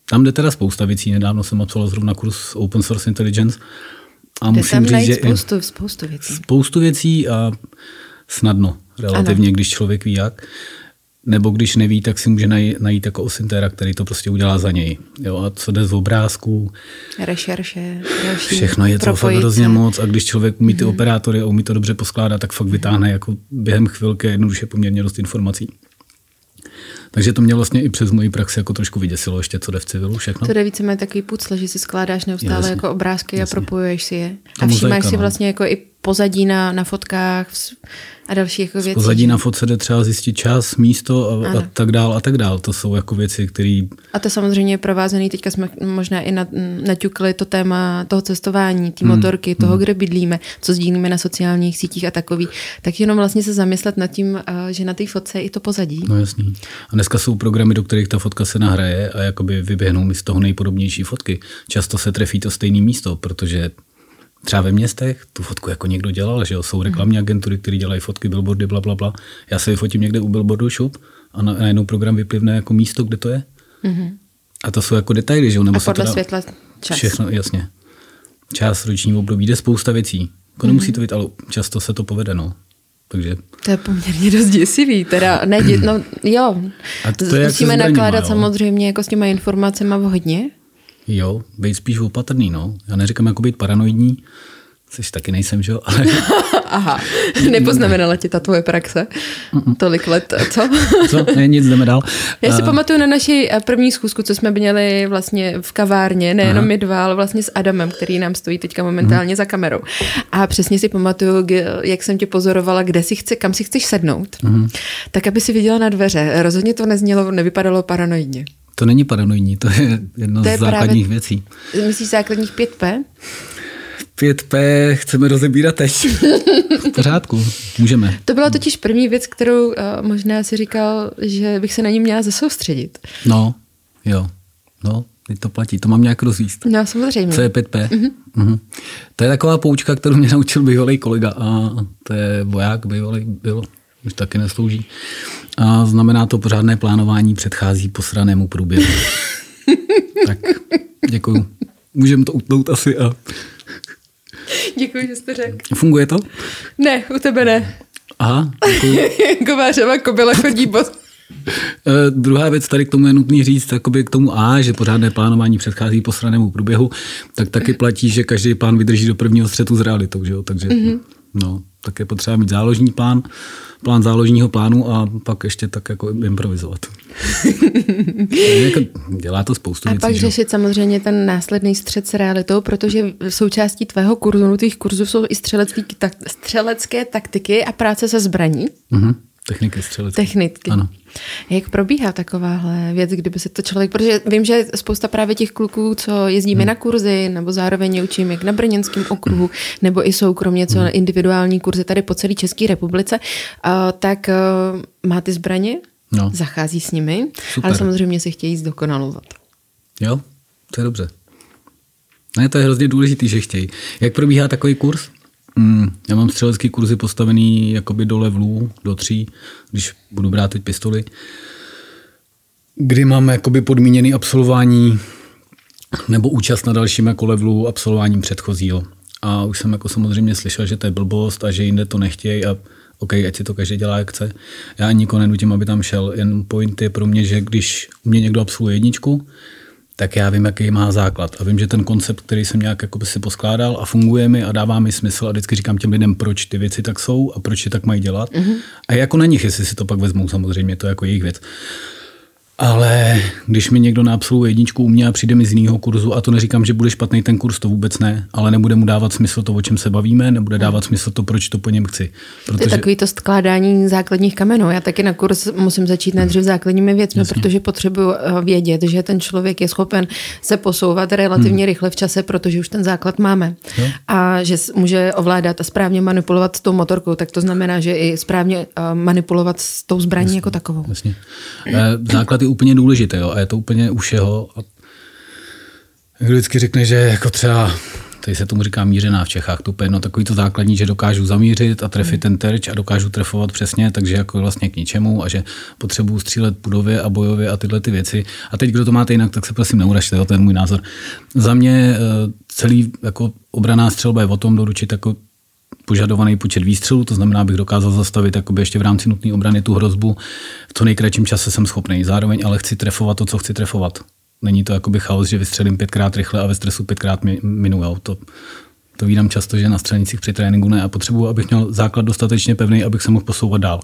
tam jde teda spousta věcí. Nedávno jsem absolvoval zrovna kurz Open Source Intelligence. A jde musím tam říct, že spoustu, spoustu věcí. Spoustu věcí a snadno relativně, ano. když člověk ví jak. Nebo když neví, tak si může najít, najít jako osintéra, který to prostě udělá za něj. Jo, a co jde z obrázků. Rešerše, další, Všechno je to fakt hrozně moc a když člověk umí ty mm. operátory a umí to dobře poskládat, tak fakt vytáhne jako během chvilky jednoduše poměrně dost informací. Takže to mě vlastně i přes moji praxi jako trošku vyděsilo ještě, co jde v civilu všechno. To jde víceméně takový pucle, že si skládáš neustále jasně, jako obrázky jasně. a propojuješ si je. A, a všímáš si no. vlastně jako i pozadí na, na fotkách a další jako věci. pozadí na fotce jde třeba zjistit čas, místo a, a tak dál a tak dál. To jsou jako věci, které... A to samozřejmě je provázený, teďka jsme možná i naťukli to téma toho cestování, té hmm. motorky, toho, hmm. kde bydlíme, co sdílíme na sociálních sítích a takový. Tak jenom vlastně se zamyslet nad tím, že na té fotce je i to pozadí. No jasný. A dneska jsou programy, do kterých ta fotka se nahraje a jakoby vyběhnou mi z toho nejpodobnější fotky. Často se trefí to stejné místo, protože třeba ve městech tu fotku jako někdo dělal, že jo, jsou reklamní agentury, které dělají fotky, billboardy, bla, bla, bla. Já se vyfotím někde u billboardu, šup, a najednou program vyplivne jako místo, kde to je. Mm-hmm. A to jsou jako detaily, že jo? Nebo a podle světla čas. Všechno, jasně. Čas, roční období, jde spousta věcí. Jako mm-hmm. nemusí to být, ale často se to povede, no. Takže... To je poměrně dost děsivý, teda ne, no jo. A to je Musíme nakládat jo. samozřejmě jako s těma informacemi vhodně, Jo, být spíš opatrný, no. Já neříkám jako být paranoidní, což taky nejsem, že jo, ale... Aha, nepoznamenala ti ta tvoje praxe? Mm-mm. Tolik let, co? co? Ne, nic, jdeme dál. Já si uh... pamatuju na naši eh, první schůzku, co jsme měli vlastně v kavárně, nejenom Aha. my dva, ale vlastně s Adamem, který nám stojí teďka momentálně mm. za kamerou. A přesně si pamatuju, jak jsem tě pozorovala, kde si chce, kam si chceš sednout, mm. tak aby si viděla na dveře. Rozhodně to neznělo, nevypadalo paranoidně. To není paranoidní, to je jedno to je z základních právě, věcí. Myslíš základních 5P? 5P chceme rozebírat teď. v pořádku, můžeme. To byla totiž první věc, kterou uh, možná si říkal, že bych se na ní měla zasoustředit. No, Jo, no, teď to platí, to mám nějak rozvíst. No, samozřejmě. Co je 5P? Mm-hmm. Mm-hmm. To je taková poučka, kterou mě naučil bývalý kolega a to je voják, bývalý byl, už taky neslouží. A znamená to pořádné plánování předchází posranému průběhu. tak, děkuju. Můžeme to utnout asi a... Děkuji, že jste řekl. Funguje to? Ne, u tebe ne. Aha, děkuju. Kovářova kobila chodí bod. Uh, druhá věc, tady k tomu je nutný říct, jakoby k tomu A, že pořádné plánování předchází posranému průběhu, tak taky platí, že každý plán vydrží do prvního střetu s realitou, že jo? takže mm-hmm. no, tak je potřeba mít záložní plán, plán záložního plánu a pak ještě tak jako improvizovat. jako dělá to spoustu A věcí. pak že? řešit samozřejmě ten následný střed s realitou, protože součástí tvého kurzu, no tvých kurzů jsou i střelecký, tak, střelecké taktiky a práce se zbraní. Mhm. Techniky střelecké. Techniky. Ano. Jak probíhá takováhle věc, kdyby se to člověk, protože vím, že spousta právě těch kluků, co jezdíme hmm. na kurzy, nebo zároveň učím jak na Brněnském okruhu, nebo i soukromě, co hmm. individuální kurzy tady po celé České republice, uh, tak uh, má ty zbraně, No. zachází s nimi, Super. ale samozřejmě se chtějí zdokonalovat. Jo, to je dobře. Ne, to je hrozně důležitý, že chtějí. Jak probíhá takový kurz? Mm, já mám střelecký kurzy postavený jakoby do levelů, do tří, když budu brát teď pistoli, kdy mám jakoby podmíněný absolvování nebo účast na dalším jako levelu absolvováním předchozího. A už jsem jako samozřejmě slyšel, že to je blbost a že jinde to nechtějí a OK, ať si to každý dělá, jak chce. Já nikoho nenutím, aby tam šel. Jen point je pro mě, že když u mě někdo absolvuje jedničku, tak já vím, jaký má základ. A vím, že ten koncept, který jsem nějak jako si poskládal a funguje mi a dává mi smysl a vždycky říkám těm lidem, proč ty věci tak jsou a proč je tak mají dělat. Mm-hmm. A jako na nich, jestli si to pak vezmou, samozřejmě, to je jako jejich věc. Ale když mi někdo naabsolvuje jedničku u mě a přijde mi z jiného kurzu, a to neříkám, že bude špatný ten kurz, to vůbec ne, ale nebude mu dávat smysl to, o čem se bavíme, nebude dávat smysl to, proč to po něm chci. Protože... To je takový to skládání základních kamenů. Já taky na kurz musím začít nejdřív základními věcmi, Jasně. protože potřebuji eh, vědět, že ten člověk je schopen se posouvat relativně hmm. rychle v čase, protože už ten základ máme. Jo. A že může ovládat a správně manipulovat s tou motorkou, tak to znamená, že i správně eh, manipulovat s tou zbraní Jasně. jako takovou. Jasně. Základ je úplně důležité jo, a je to úplně u všeho. A vždycky řekne, že jako třeba tady se tomu říká mířená v Čechách, to no takový to základní, že dokážu zamířit a trefit ten terč a dokážu trefovat přesně, takže jako vlastně k ničemu a že potřebuju střílet budově a bojově a tyhle ty věci. A teď, kdo to máte jinak, tak se prosím neuražte, to je můj názor. Za mě celý jako obraná střelba je o tom doručit jako požadovaný počet výstřelů, to znamená, abych dokázal zastavit jakoby ještě v rámci nutné obrany tu hrozbu. V co nejkratším čase jsem schopný. Zároveň ale chci trefovat to, co chci trefovat. Není to jakoby chaos, že vystřelím pětkrát rychle a ve stresu pětkrát minu. Jo. To, vídám často, že na střelnicích při tréninku ne a potřebuji, abych měl základ dostatečně pevný, abych se mohl posouvat dál.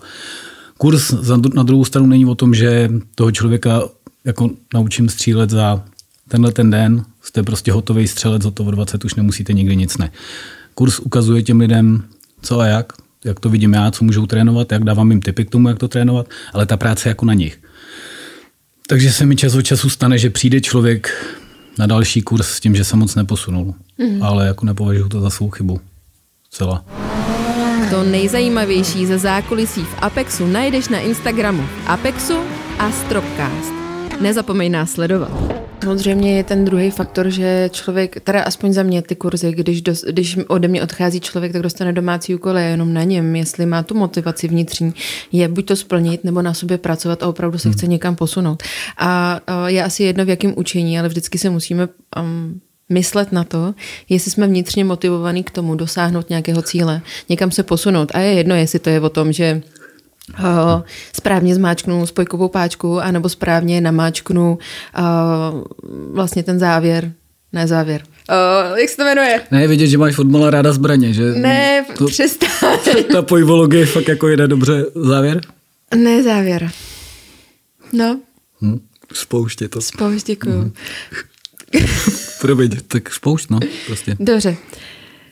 Kurs na druhou stranu není o tom, že toho člověka jako naučím střílet za tenhle ten den, jste prostě hotový střelec, hotovo 20, už nemusíte nikdy nic ne. Kurz ukazuje těm lidem, co a jak, jak to vidím já, co můžou trénovat, jak dávám jim tipy k tomu, jak to trénovat, ale ta práce je jako na nich. Takže se mi čas od času stane, že přijde člověk na další kurz s tím, že se moc neposunul. Mm. Ale jako nepovažuji to za svou chybu. Celá. To nejzajímavější ze zákulisí v Apexu najdeš na Instagramu Apexu a Stropcast. Nezapomeň nás sledovat. Samozřejmě je ten druhý faktor, že člověk, teda aspoň za mě ty kurzy, když, do, když ode mě odchází člověk, tak dostane domácí úkoly jenom na něm, jestli má tu motivaci vnitřní, je buď to splnit, nebo na sobě pracovat a opravdu se hmm. chce někam posunout. A, a je asi jedno v jakém učení, ale vždycky se musíme um, myslet na to, jestli jsme vnitřně motivovaní k tomu dosáhnout nějakého cíle, někam se posunout. A je jedno, jestli to je o tom, že Uh, správně zmáčknu spojkovou páčku, anebo správně namáčknu uh, vlastně ten závěr, ne závěr. Uh, jak se to jmenuje? Ne, vidět, že máš fotbala ráda zbraně, že? Ne, to, přestaň. Ta pojvologie fakt jako jde dobře. Závěr? Ne, závěr. No. Hm, spouště to. Spoušť, děkuju. Hmm. Promiň, tak spoušť, no, prostě. Dobře.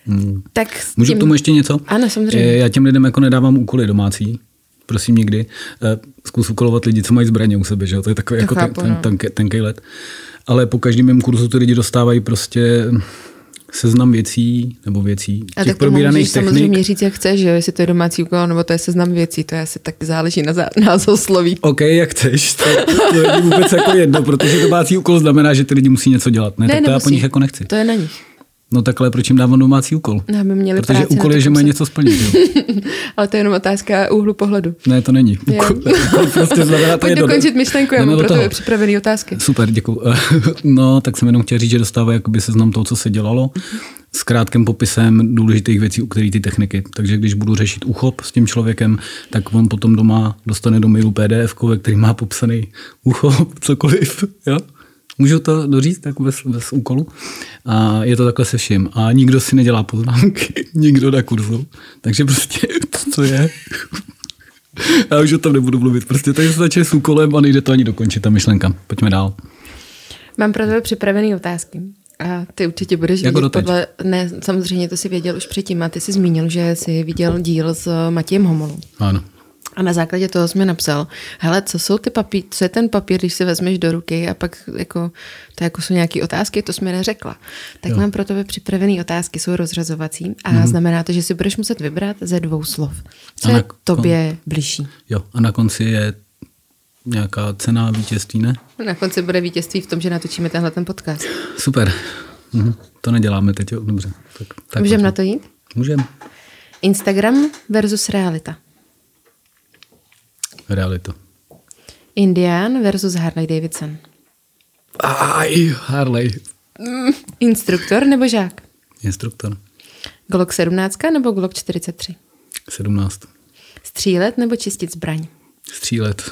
Hmm. Tak Můžu tím... k tomu ještě něco? Ano, samozřejmě. Já těm lidem jako nedávám úkoly domácí, prosím nikdy, eh, zkus ukolovat lidi, co mají zbraně u sebe, že jo? to je takový to jako chápu, ten, no. ten, tenký let. Ale po každém mém kurzu ty lidi dostávají prostě seznam věcí nebo věcí, a těch tak to probíraných můžeš technik. samozřejmě říct, jak chceš, že jestli to je domácí úkol, nebo to je seznam věcí, to je asi tak záleží na zá- názvosloví. OK, jak chceš, to, to je vůbec jako jedno, protože domácí úkol znamená, že ty lidi musí něco dělat. Ne, ne tak to já po nemusí. nich jako nechci. To je na nich. No takhle, proč jim dávám domácí úkol? No, aby měli Protože úkol je, že mají něco splnit. Jo? Ale to je jenom otázka úhlu pohledu. Ne, to není. Jo. Úkol, úkol prostě znamená, to Pojď je do- dokončit myšlenku, já mám do pro tebe připravený otázky. Super, děkuji. No, tak jsem jenom chtěl říct, že dostávají jakoby seznam toho, co se dělalo, s krátkým popisem důležitých věcí, u kterých ty techniky. Takže když budu řešit úchop s tím člověkem, tak on potom doma dostane do mailu PDF, ve který má popsaný úchop, cokoliv. Jo? Můžu to doříct tak bez, bez úkolu? A je to takhle se vším. A nikdo si nedělá poznámky, nikdo na kurzu. Takže prostě to, co je, já už o tom nebudu mluvit. Prostě tady se začne s úkolem a nejde to ani dokončit ta myšlenka. Pojďme dál. Mám pro tebe připravený otázky. A ty určitě budeš Jako doteď. podle... Ne, samozřejmě to si věděl už předtím a ty jsi zmínil, že jsi viděl díl s Matějem Homolou. Ano. A na základě toho jsme napsal, hele, co jsou ty papíry, co je ten papír, když si vezmeš do ruky a pak jako, to jako jsou nějaké otázky, to jsme neřekla. Tak jo. mám pro tebe připravené otázky, jsou rozřazovací a mm-hmm. znamená to, že si budeš muset vybrat ze dvou slov. Co A je na tobě bližší? Jo, a na konci je nějaká cena vítězství, ne? Na konci bude vítězství v tom, že natočíme tenhle ten podcast. Super. Mhm. To neděláme teď, jo? Dobře. Tak, tak Můžeme na to jít? Můžeme. Instagram versus realita. Realita. Indian versus Harley Davidson. Aj, Harley. Instruktor nebo žák? Instruktor. Glock 17 nebo Glock 43? 17. Střílet nebo čistit zbraň? Střílet.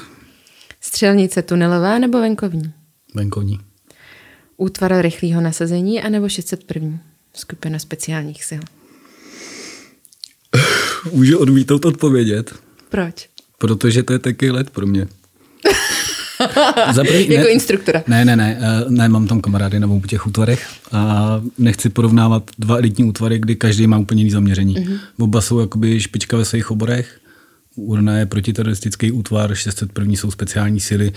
Střelnice tunelová nebo venkovní? Venkovní. Útvar rychlého nasazení anebo 601. Skupina speciálních sil. Můžu odmítnout odpovědět, Proč? Protože to je taky let pro mě. Za prvý, Jako ne, instruktora. Ne, ne, ne, eh, ne, mám tam kamarády na obou těch útvarech a nechci porovnávat dva elitní útvary, kdy každý má úplně jiný zaměření. Mhm. Mm-hmm. Oba jsou jakoby špička ve svých oborech. Urna je protiteroristický útvar, 601. jsou speciální síly,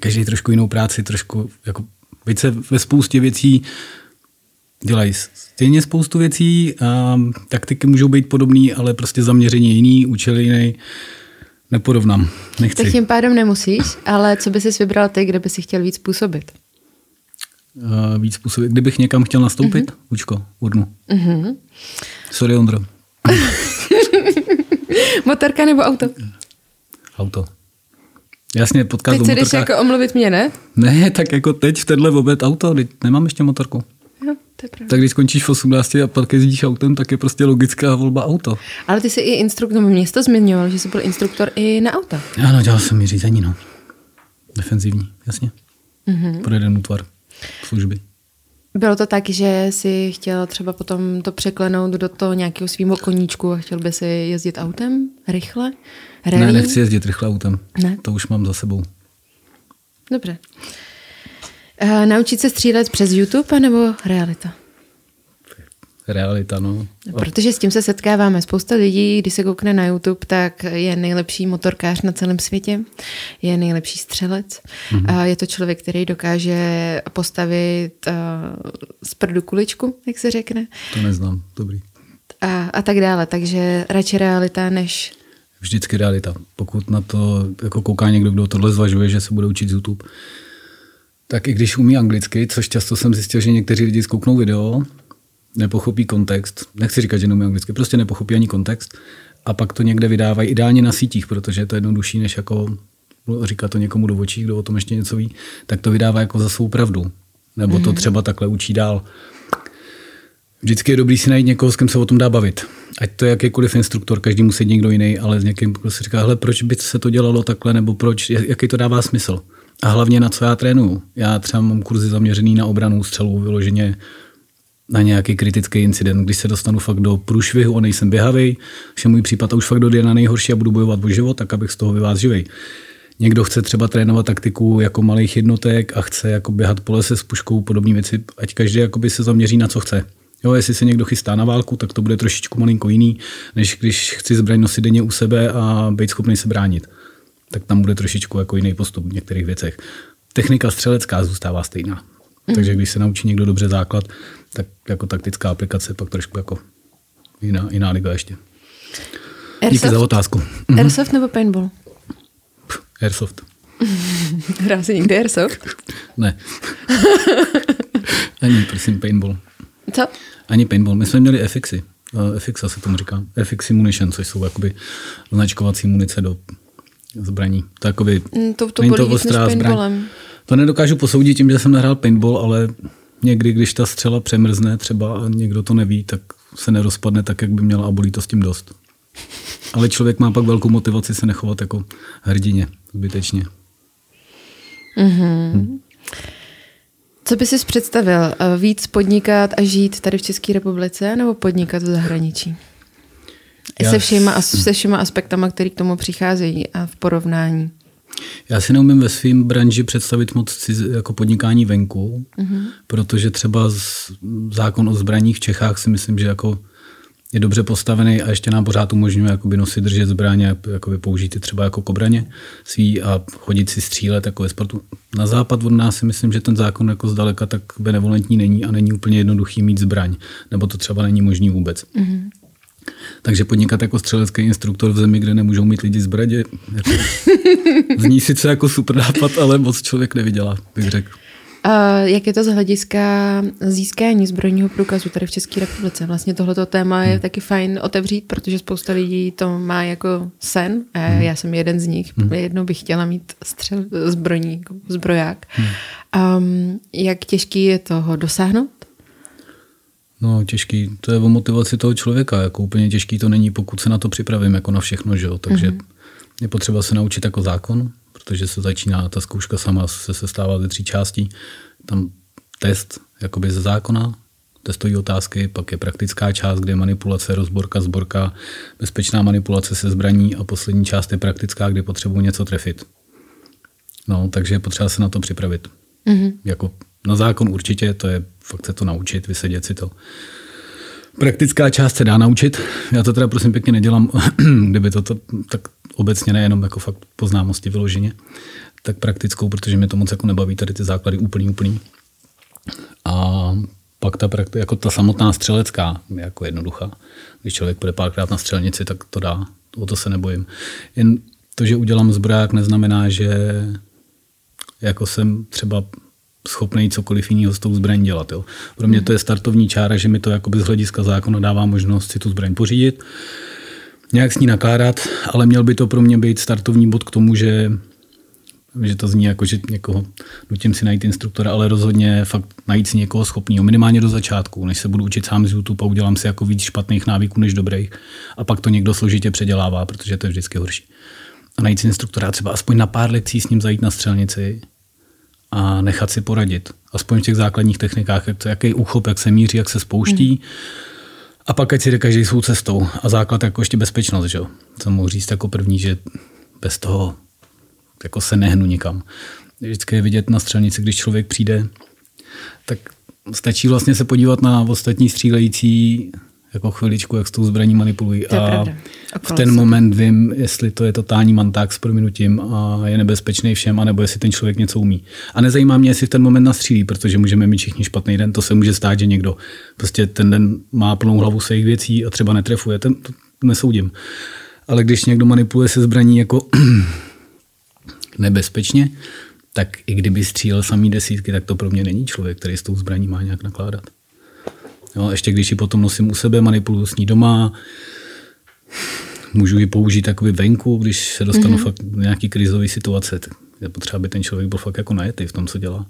každý trošku jinou práci, trošku jako více ve spoustě věcí dělají stejně spoustu věcí, a taktiky můžou být podobné, ale prostě zaměření jiný, účel jiný. Neporovnám, nechci. Tak tím pádem nemusíš, ale co by si vybral ty, kde by si chtěl víc působit? uh, víc způsobů. Kdybych někam chtěl nastoupit, mm-hmm. Učko, urnu. Mhm. Sorry, Ondro. Motorka nebo auto? Auto. Jasně, podcast Teď se jdeš jako omluvit mě, ne? Ne, tak jako teď v tenhle oběd auto, teď nemám ještě motorku. Jo, to je pravda. Tak když skončíš v 18 a pak jezdíš autem, tak je prostě logická volba auto. Ale ty jsi i instruktor, no, mě to zmiňoval, že jsi byl instruktor i na auta. Ano, dělal jsem mi řízení, no. Defenzivní, jasně. Mhm. Mm-hmm. Pro jeden útvar služby. Bylo to tak, že jsi chtěl třeba potom to překlenout do toho nějakého svého koníčku a chtěl by si jezdit autem rychle? Rally? Ne, nechci jezdit rychle autem. Ne? To už mám za sebou. Dobře. Uh, naučit se střílet přes YouTube nebo realita? Realita, no. Protože s tím se setkáváme. Spousta lidí, když se koukne na YouTube, tak je nejlepší motorkář na celém světě, je nejlepší střelec. Mhm. Mm-hmm. Je to člověk, který dokáže postavit uh, z prdu kuličku, jak se řekne, To neznám, dobrý. a, a tak dále. Takže radši realita než... Vždycky realita. Pokud na to jako kouká někdo, kdo tohle zvažuje, že se bude učit z YouTube, tak i když umí anglicky, což často jsem zjistil, že někteří lidi zkouknou video, nepochopí kontext, nechci říkat, že neumí anglicky, prostě nepochopí ani kontext a pak to někde vydávají ideálně na sítích, protože je to jednodušší, než jako říkat to někomu do očí, kdo o tom ještě něco ví, tak to vydává jako za svou pravdu. Nebo to třeba takhle učí dál. Vždycky je dobrý si najít někoho, s kým se o tom dá bavit. Ať to je jakýkoliv instruktor, každý musí někdo jiný, ale s někým kdo si říká, hele, proč by se to dělalo takhle, nebo proč, jaký to dává smysl. A hlavně na co já trénuju. Já třeba mám kurzy zaměřený na obranu střelu, vyloženě na nějaký kritický incident, když se dostanu fakt do průšvihu a nejsem běhavý, že můj případ a už fakt dojde na nejhorší a budu bojovat o život, tak abych z toho vyvázl živej. Někdo chce třeba trénovat taktiku jako malých jednotek a chce jako běhat po lese s puškou, podobné věci, ať každý jakoby se zaměří na co chce. Jo, jestli se někdo chystá na válku, tak to bude trošičku malinko jiný, než když chci zbraň nosit denně u sebe a být schopný se bránit. Tak tam bude trošičku jako jiný postup v některých věcech. Technika střelecká zůstává stejná. Mm. Takže když se naučí někdo dobře základ, tak jako taktická aplikace pak trošku jako jiná, jiná liga ještě. Airsoft? Díky za otázku. Mhm. Airsoft nebo paintball? Airsoft. Hrál jsi někdy Airsoft? ne. Ani, prosím, paintball. Co? Ani paintball. My jsme měli FXy. FX se tomu říká. FXy munition, což jsou jakoby značkovací munice do zbraní. To, jakoby, mm, to, to to ostrá zbraň. To nedokážu posoudit tím, že jsem nehrál paintball, ale někdy, když ta střela přemrzne třeba a někdo to neví, tak se nerozpadne tak, jak by měla a bolí to s tím dost. Ale člověk má pak velkou motivaci se nechovat jako hrdině, zbytečně. Mm-hmm. Hm. Co by si představil? Eh, víc podnikat a žít tady v České republice nebo podnikat v zahraničí? Já se, všema, se všema aspektama, které k tomu přicházejí a v porovnání. Já si neumím ve svém branži představit moc jako podnikání venku, mm-hmm. protože třeba z, zákon o zbraních v Čechách si myslím, že jako je dobře postavený a ještě nám pořád umožňuje jakoby nosit, držet zbraně, jakoby použít je třeba jako kobraně svý a chodit si střílet jako ve sportu. Na západ od nás si myslím, že ten zákon jako zdaleka tak benevolentní není a není úplně jednoduchý mít zbraň, nebo to třeba není možný vůbec. Mm-hmm. Takže podnikat jako střelecký instruktor v zemi, kde nemůžou mít lidi zbraně, jako, zní sice jako super nápad, ale moc člověk nevydělá, bych řekl. A jak je to z hlediska získání zbrojního průkazu tady v České republice? Vlastně tohleto téma je hmm. taky fajn otevřít, protože spousta lidí to má jako sen. A hmm. já jsem jeden z nich. Hmm. Jednou bych chtěla mít střel, zbrojní, jako zbroják. Um, jak těžký je toho dosáhnout? No, těžký, to je o motivaci toho člověka, jako úplně těžký to není, pokud se na to připravím, jako na všechno, že jo, takže mm-hmm. je potřeba se naučit jako zákon, protože se začíná, ta zkouška sama se sestává ze tří částí, tam test jakoby ze zákona, testové otázky, pak je praktická část, kde je manipulace, rozborka, zborka, bezpečná manipulace se zbraní a poslední část je praktická, kde potřebuji něco trefit. No, takže je potřeba se na to připravit. Mm-hmm. Jako na zákon určitě, to je fakt se to naučit, vysedět si to. Praktická část se dá naučit. Já to teda prosím pěkně nedělám, kdyby to, to tak obecně nejenom jako fakt poznámosti vyloženě, tak praktickou, protože mě to moc jako nebaví tady ty základy úplný, úplný. A pak ta, jako ta samotná střelecká je jako jednoduchá. Když člověk půjde párkrát na střelnici, tak to dá. O to se nebojím. Jen to, že udělám zbroják, neznamená, že jako jsem třeba schopný cokoliv jiného s tou zbraní dělat. Jo. Pro mě to je startovní čára, že mi to jakoby z hlediska zákona dává možnost si tu zbraň pořídit, nějak s ní nakládat, ale měl by to pro mě být startovní bod k tomu, že že to zní jako, že někoho nutím si najít instruktora, ale rozhodně fakt najít si někoho schopného, minimálně do začátku, než se budu učit sám z YouTube a udělám si jako víc špatných návyků než dobrých. A pak to někdo složitě předělává, protože to je vždycky horší. A najít si instruktora, třeba aspoň na pár lekcí s ním zajít na střelnici, a nechat si poradit. Aspoň v těch základních technikách, jak to, jaký úchop, jak se míří, jak se spouští. Hmm. A pak ať si jde každý svou cestou. A základ jako ještě bezpečnost, že jo. Co mohu říct jako první, že bez toho jako se nehnu nikam. Vždycky je vidět na střelnici, když člověk přijde, tak stačí vlastně se podívat na ostatní střílející jako chviličku, jak s tou zbraní manipulují. A v ten moment vím, jestli to je totální manták s prominutím a je nebezpečný všem, anebo jestli ten člověk něco umí. A nezajímá mě, jestli v ten moment nastřílí, protože můžeme mít všichni špatný den. To se může stát, že někdo prostě ten den má plnou hlavu svých věcí a třeba netrefuje. Ten to nesoudím. Ale když někdo manipuluje se zbraní jako nebezpečně, tak i kdyby střílel samý desítky, tak to pro mě není člověk, který s tou zbraní má nějak nakládat. Jo, ještě když ji potom nosím u sebe, manipuluju s ní doma, můžu ji použít takový venku, když se dostanu mm-hmm. fakt do nějaký krizové situace. Tak je potřeba, aby ten člověk byl fakt jako najetý v tom, co dělá.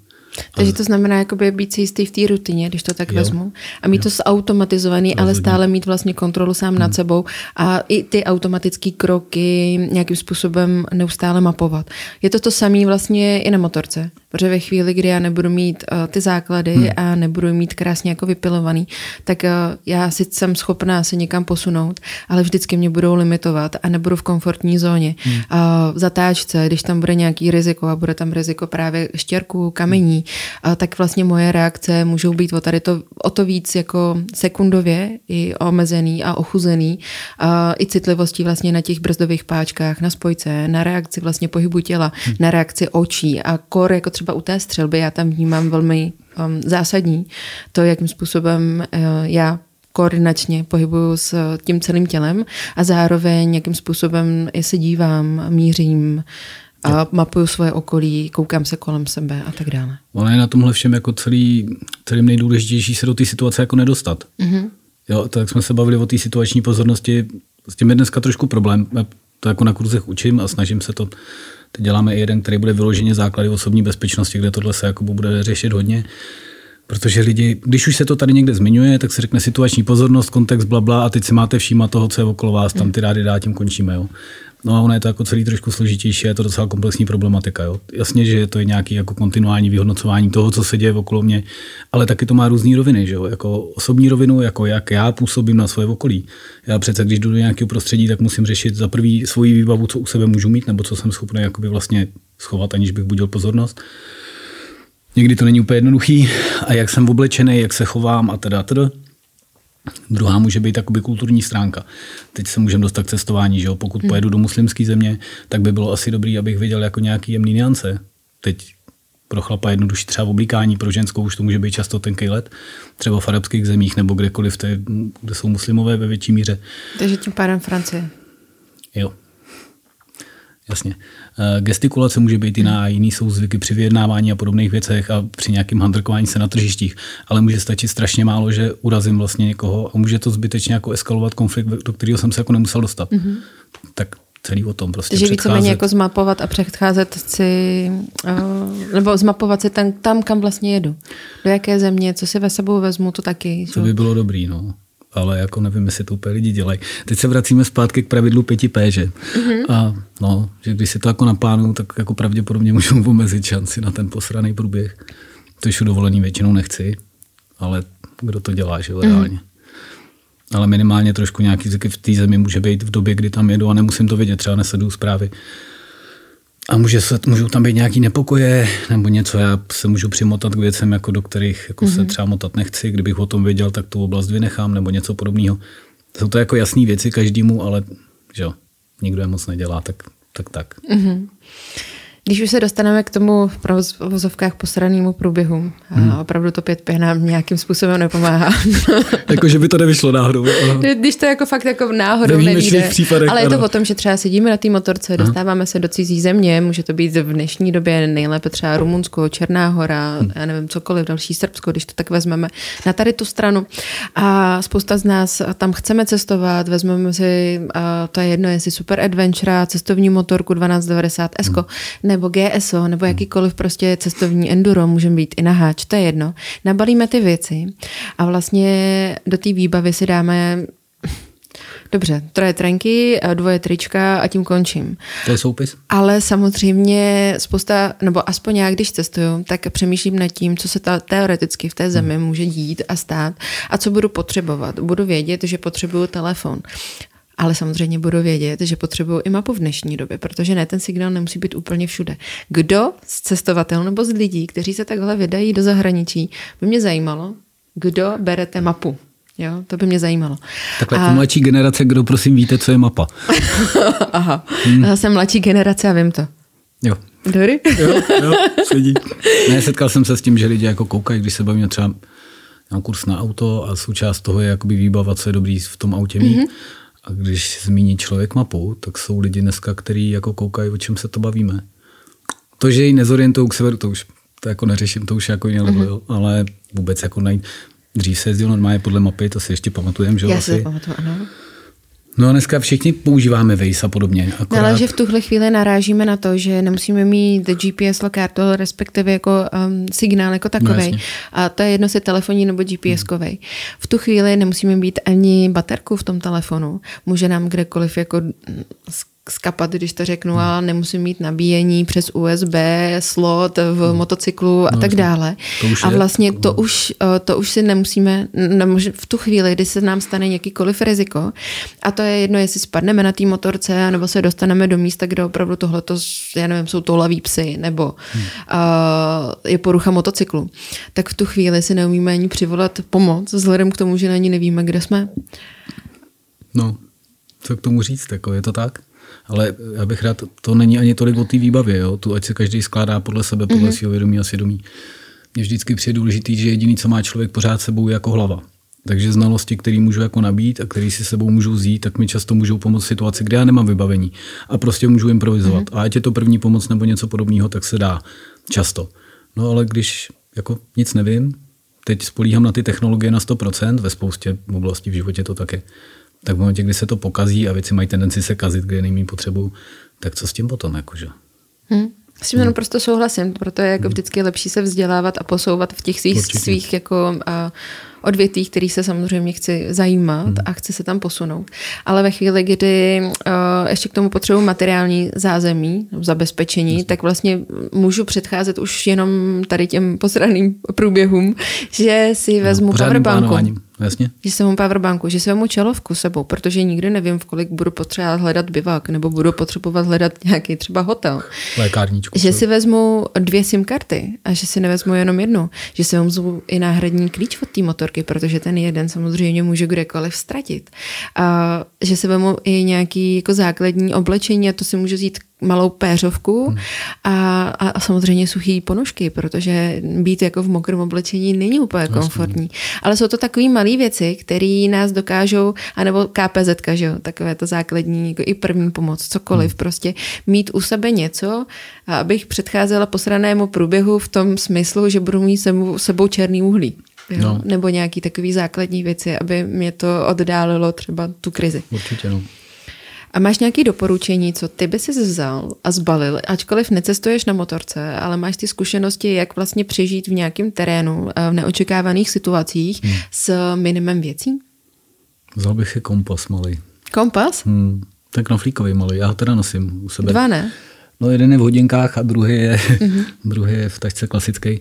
Takže to znamená jakoby být si jistý v té rutině, když to tak jo. vezmu. A mít jo. to zautomatizovaný, Rozhodně. ale stále mít vlastně kontrolu sám hmm. nad sebou a i ty automatické kroky nějakým způsobem neustále mapovat. Je to to samé vlastně i na motorce. Protože ve chvíli, kdy já nebudu mít uh, ty základy hmm. a nebudu mít krásně jako vypilovaný, tak uh, já si jsem schopná se někam posunout, ale vždycky mě budou limitovat a nebudu v komfortní zóně. Hmm. Uh, v zatáčce, když tam bude nějaký riziko a bude tam riziko právě štěrku, kamení, tak vlastně moje reakce můžou být o tady to, o to víc jako sekundově i omezený a ochuzený a i citlivostí vlastně na těch brzdových páčkách, na spojce, na reakci vlastně pohybu těla, hmm. na reakci očí a kor jako třeba u té střelby, já tam vnímám velmi um, zásadní to, jakým způsobem uh, já koordinačně pohybuju s tím celým tělem a zároveň nějakým způsobem se dívám, mířím, a mapuju svoje okolí, koukám se kolem sebe a tak dále. Ono je na tomhle všem jako celý, celým nejdůležitější se do té situace jako nedostat. Mm-hmm. Jo, tak jsme se bavili o té situační pozornosti, s tím je dneska trošku problém. Já to jako na kurzech učím a snažím se to, teď děláme i jeden, který bude vyloženě základy osobní bezpečnosti, kde tohle se jako bude řešit hodně. Protože lidi, když už se to tady někde zmiňuje, tak se řekne situační pozornost, kontext, bla, bla a teď si máte všímat toho, co je okolo vás, tam ty rády dá, tím končíme. Jo. No a ono je to jako celý trošku složitější, je to docela komplexní problematika. Jo. Jasně, že to je nějaký jako kontinuální vyhodnocování toho, co se děje okolo mě, ale taky to má různé roviny. Že jo. Jako osobní rovinu, jako jak já působím na svoje okolí. Já přece, když jdu do nějakého prostředí, tak musím řešit za prvý svoji výbavu, co u sebe můžu mít, nebo co jsem schopný jakoby vlastně schovat, aniž bych budil pozornost. Někdy to není úplně jednoduchý a jak jsem oblečený, jak se chovám a teda, teda. Druhá může být takoby kulturní stránka. Teď se můžeme dostat k cestování, že jo? pokud hmm. pojedu do muslimské země, tak by bylo asi dobrý, abych viděl jako nějaký jemný niance. Teď pro chlapa jednodušší třeba v oblíkání, pro ženskou už to může být často tenký let, třeba v arabských zemích nebo kdekoliv, kde jsou muslimové ve větší míře. Takže tím pádem Francie. Jo, Jasně. Eh, gestikulace může být jiná, jiný jsou zvyky při vyjednávání a podobných věcech a při nějakém handrkování se na tržištích, ale může stačit strašně málo, že urazím vlastně někoho a může to zbytečně jako eskalovat konflikt, do kterého jsem se jako nemusel dostat. Mm-hmm. Tak celý o tom prostě Takže víceméně jako zmapovat a předcházet si, uh, nebo zmapovat si tam, tam, kam vlastně jedu. Do jaké země, co si ve sebou vezmu, to taky. To by bylo dobrý, no ale jako nevím, jestli to úplně lidi dělají. Teď se vracíme zpátky k pravidlu 5P, že? Mm-hmm. A no, že když si to jako naplánuju, tak jako pravděpodobně můžu omezit šanci na ten posraný průběh. To už dovolený většinou nechci, ale kdo to dělá, že reálně. Mm. Ale minimálně trošku nějaký zvyky v té zemi může být v době, kdy tam jedu a nemusím to vědět, třeba nesleduju zprávy. A může se, můžou tam být nějaký nepokoje nebo něco, já se můžu přimotat k věcem, jako do kterých jako mm-hmm. se mhm. třeba motat nechci. Kdybych o tom věděl, tak tu oblast vynechám nebo něco podobného. Jsou to jako jasné věci každému, ale že jo, nikdo je moc nedělá, tak tak. tak. Mm-hmm. Když už se dostaneme k tomu v provozovkách posranému průběhu, hmm. a opravdu to pět nám nějakým způsobem nepomáhá. jako, že by to nevyšlo náhodou. Když to jako fakt jako náhodou nevíde. Případech, ale je to o tom, že třeba sedíme na té motorce, Aha. dostáváme se do cizí země, může to být v dnešní době nejlépe třeba Rumunsko, Černá hora, hmm. já nevím, cokoliv, další Srbsko, když to tak vezmeme na tady tu stranu. A spousta z nás tam chceme cestovat, vezmeme si, to je jedno, jestli Super Adventure, cestovní motorku 1290 Esko, hmm nebo GSO, nebo jakýkoliv prostě cestovní enduro, můžeme být i na háč, to je jedno. Nabalíme ty věci a vlastně do té výbavy si dáme Dobře, troje trenky, dvoje trička a tím končím. To je soupis? Ale samozřejmě spousta, nebo aspoň já, když cestuju, tak přemýšlím nad tím, co se ta, teoreticky v té zemi hmm. může dít a stát a co budu potřebovat. Budu vědět, že potřebuju telefon ale samozřejmě budu vědět, že potřebuju i mapu v dnešní době, protože ne, ten signál nemusí být úplně všude. Kdo z cestovatel nebo z lidí, kteří se takhle vydají do zahraničí, by mě zajímalo, kdo berete mapu. Jo, to by mě zajímalo. Takhle a... mladší generace, kdo prosím víte, co je mapa? Aha, hmm. já jsem mladší generace a vím to. Jo. Dory? jo, jo, sedí. Ne, setkal jsem se s tím, že lidi jako koukají, když se bavíme třeba na kurz na auto a součást toho je jakoby výbava, co je dobrý v tom autě mít. Mm-hmm. A když zmíní člověk mapu, tak jsou lidi dneska, kteří jako koukají, o čem se to bavíme. To, že ji nezorientují k severu, to už to jako neřeším, to už jako jiný mm-hmm. ale vůbec jako najít. Dřív se jezdil normálně podle mapy, to si ještě pamatujeme, že Já asi. si pamatuju, ano. No a dneska všichni používáme Waze a podobně. Akorát... No, ale že v tuhle chvíli narážíme na to, že nemusíme mít GPS lokátor, respektive jako um, signál jako takový. No, a to je jedno si telefonní nebo GPS kovej. Hmm. V tu chvíli nemusíme mít ani baterku v tom telefonu. Může nám kdekoliv jako skapat, když to řeknu, hmm. ale nemusím mít nabíjení přes USB, slot v hmm. motocyklu a no, tak dále. To a vlastně to, už, eh, to už si nemusíme, nemůže, v tu chvíli, kdy se nám stane jakýkoliv riziko, a to je jedno, jestli spadneme na té motorce, nebo se dostaneme do místa, kde opravdu tohle, já nevím, jsou toulaví psy, nebo hmm. uh, je porucha motocyklu, tak v tu chvíli si neumíme ani přivolat pomoc, vzhledem k tomu, že na ní nevíme, kde jsme. No, co k tomu říct, jako je to tak? Ale já bych rád, to není ani tolik o té výbavě, jo? tu ať se každý skládá podle sebe, podle mm-hmm. svého vědomí a svědomí. Mně vždycky přijde důležitý, že jediný, co má člověk pořád sebou, je jako hlava. Takže znalosti, které můžu jako nabít a které si sebou můžu vzít, tak mi často můžou pomoct v situaci, kde já nemám vybavení. A prostě můžu improvizovat. Mm-hmm. A ať je to první pomoc nebo něco podobného, tak se dá často. No ale když jako nic nevím, teď spolíhám na ty technologie na 100%, ve spoustě oblastí v životě to také tak v momentě, kdy se to pokazí a věci mají tendenci se kazit, kde nejmí potřebu, tak co s tím potom? Jakože? Hmm. S tím hmm. naprosto souhlasím, proto je jako vždycky lepší se vzdělávat a posouvat v těch svých, svých jako, a, odvětví, který se samozřejmě chci zajímat hmm. a chci se tam posunout. Ale ve chvíli, kdy uh, ještě k tomu potřebuji materiální zázemí, zabezpečení, Jasně. tak vlastně můžu předcházet už jenom tady těm posraným průběhům, že si vezmu no, powerbanku. Jasně. Že si vezmu powerbanku, že si vezmu čelovku sebou, protože nikdy nevím, v kolik budu potřebovat hledat bivák, nebo budu potřebovat hledat nějaký třeba hotel. Lékárničku. Že si vezmu dvě SIM karty a že si nevezmu jenom jednu. Že si vezmu i náhradní klíč od té motorky, protože ten jeden samozřejmě může kdekoliv ztratit. A že si vezmu i nějaký jako základní oblečení a to si můžu vzít malou péřovku hmm. a, a, a samozřejmě suchý ponožky, protože být jako v mokrém oblečení není úplně Jasně. komfortní. Ale jsou to takové malé věci, které nás dokážou, anebo KPZ, že jo, takové to základní, jako i první pomoc, cokoliv, hmm. prostě mít u sebe něco, abych předcházela posranému průběhu v tom smyslu, že budu mít sebou, sebou černý uhlí. Jo? No. Nebo nějaký takový základní věci, aby mě to oddálilo třeba tu krizi. Určitě, no. A máš nějaké doporučení, co ty by si vzal a zbalil, ačkoliv necestuješ na motorce, ale máš ty zkušenosti, jak vlastně přežít v nějakém terénu, eh, v neočekávaných situacích hmm. s minimem věcí? Vzal bych si kompas malý. Kompas? Hmm. Tak knoflíkový malý, já ho teda nosím u sebe. Dva ne? No jeden je v hodinkách a druhý je, mm-hmm. druhý je v tačce klasický.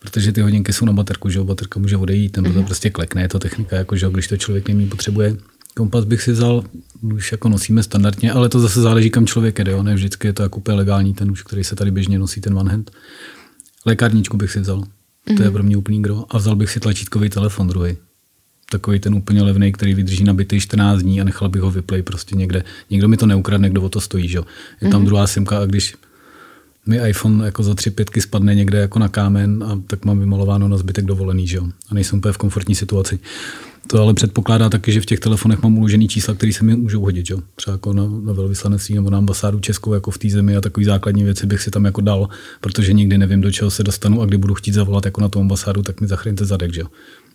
Protože ty hodinky jsou na baterku, že jo, baterka může odejít, nebo to mhm. prostě klekne, je to technika, jako, že když to člověk nemí potřebuje. Kompas bych si vzal, už jako nosíme standardně, ale to zase záleží, kam člověk jede. Jo? Ne vždycky je to jako úplně legální ten už, který se tady běžně nosí, ten one hand. Lékárničku bych si vzal. Mm-hmm. To je mhm. pro mě úplný gro. A vzal bych si tlačítkový telefon druhý. Takový ten úplně levný, který vydrží nabitý 14 dní a nechal bych ho vyplay prostě někde. Nikdo mi to neukradne, kdo o to stojí. Že? Je tam mm-hmm. druhá simka a když mi iPhone jako za tři pětky spadne někde jako na kámen a tak mám vymalováno na zbytek dovolený, že jo? A nejsem úplně v komfortní situaci. To ale předpokládá taky, že v těch telefonech mám uložený čísla, které se mi můžou hodit, že? Třeba jako na, na velvyslanectví nebo na ambasádu Českou jako v té zemi a takové základní věci bych si tam jako dal, protože nikdy nevím, do čeho se dostanu a kdy budu chtít zavolat jako na tu ambasádu, tak mi zachraňte zadek, že?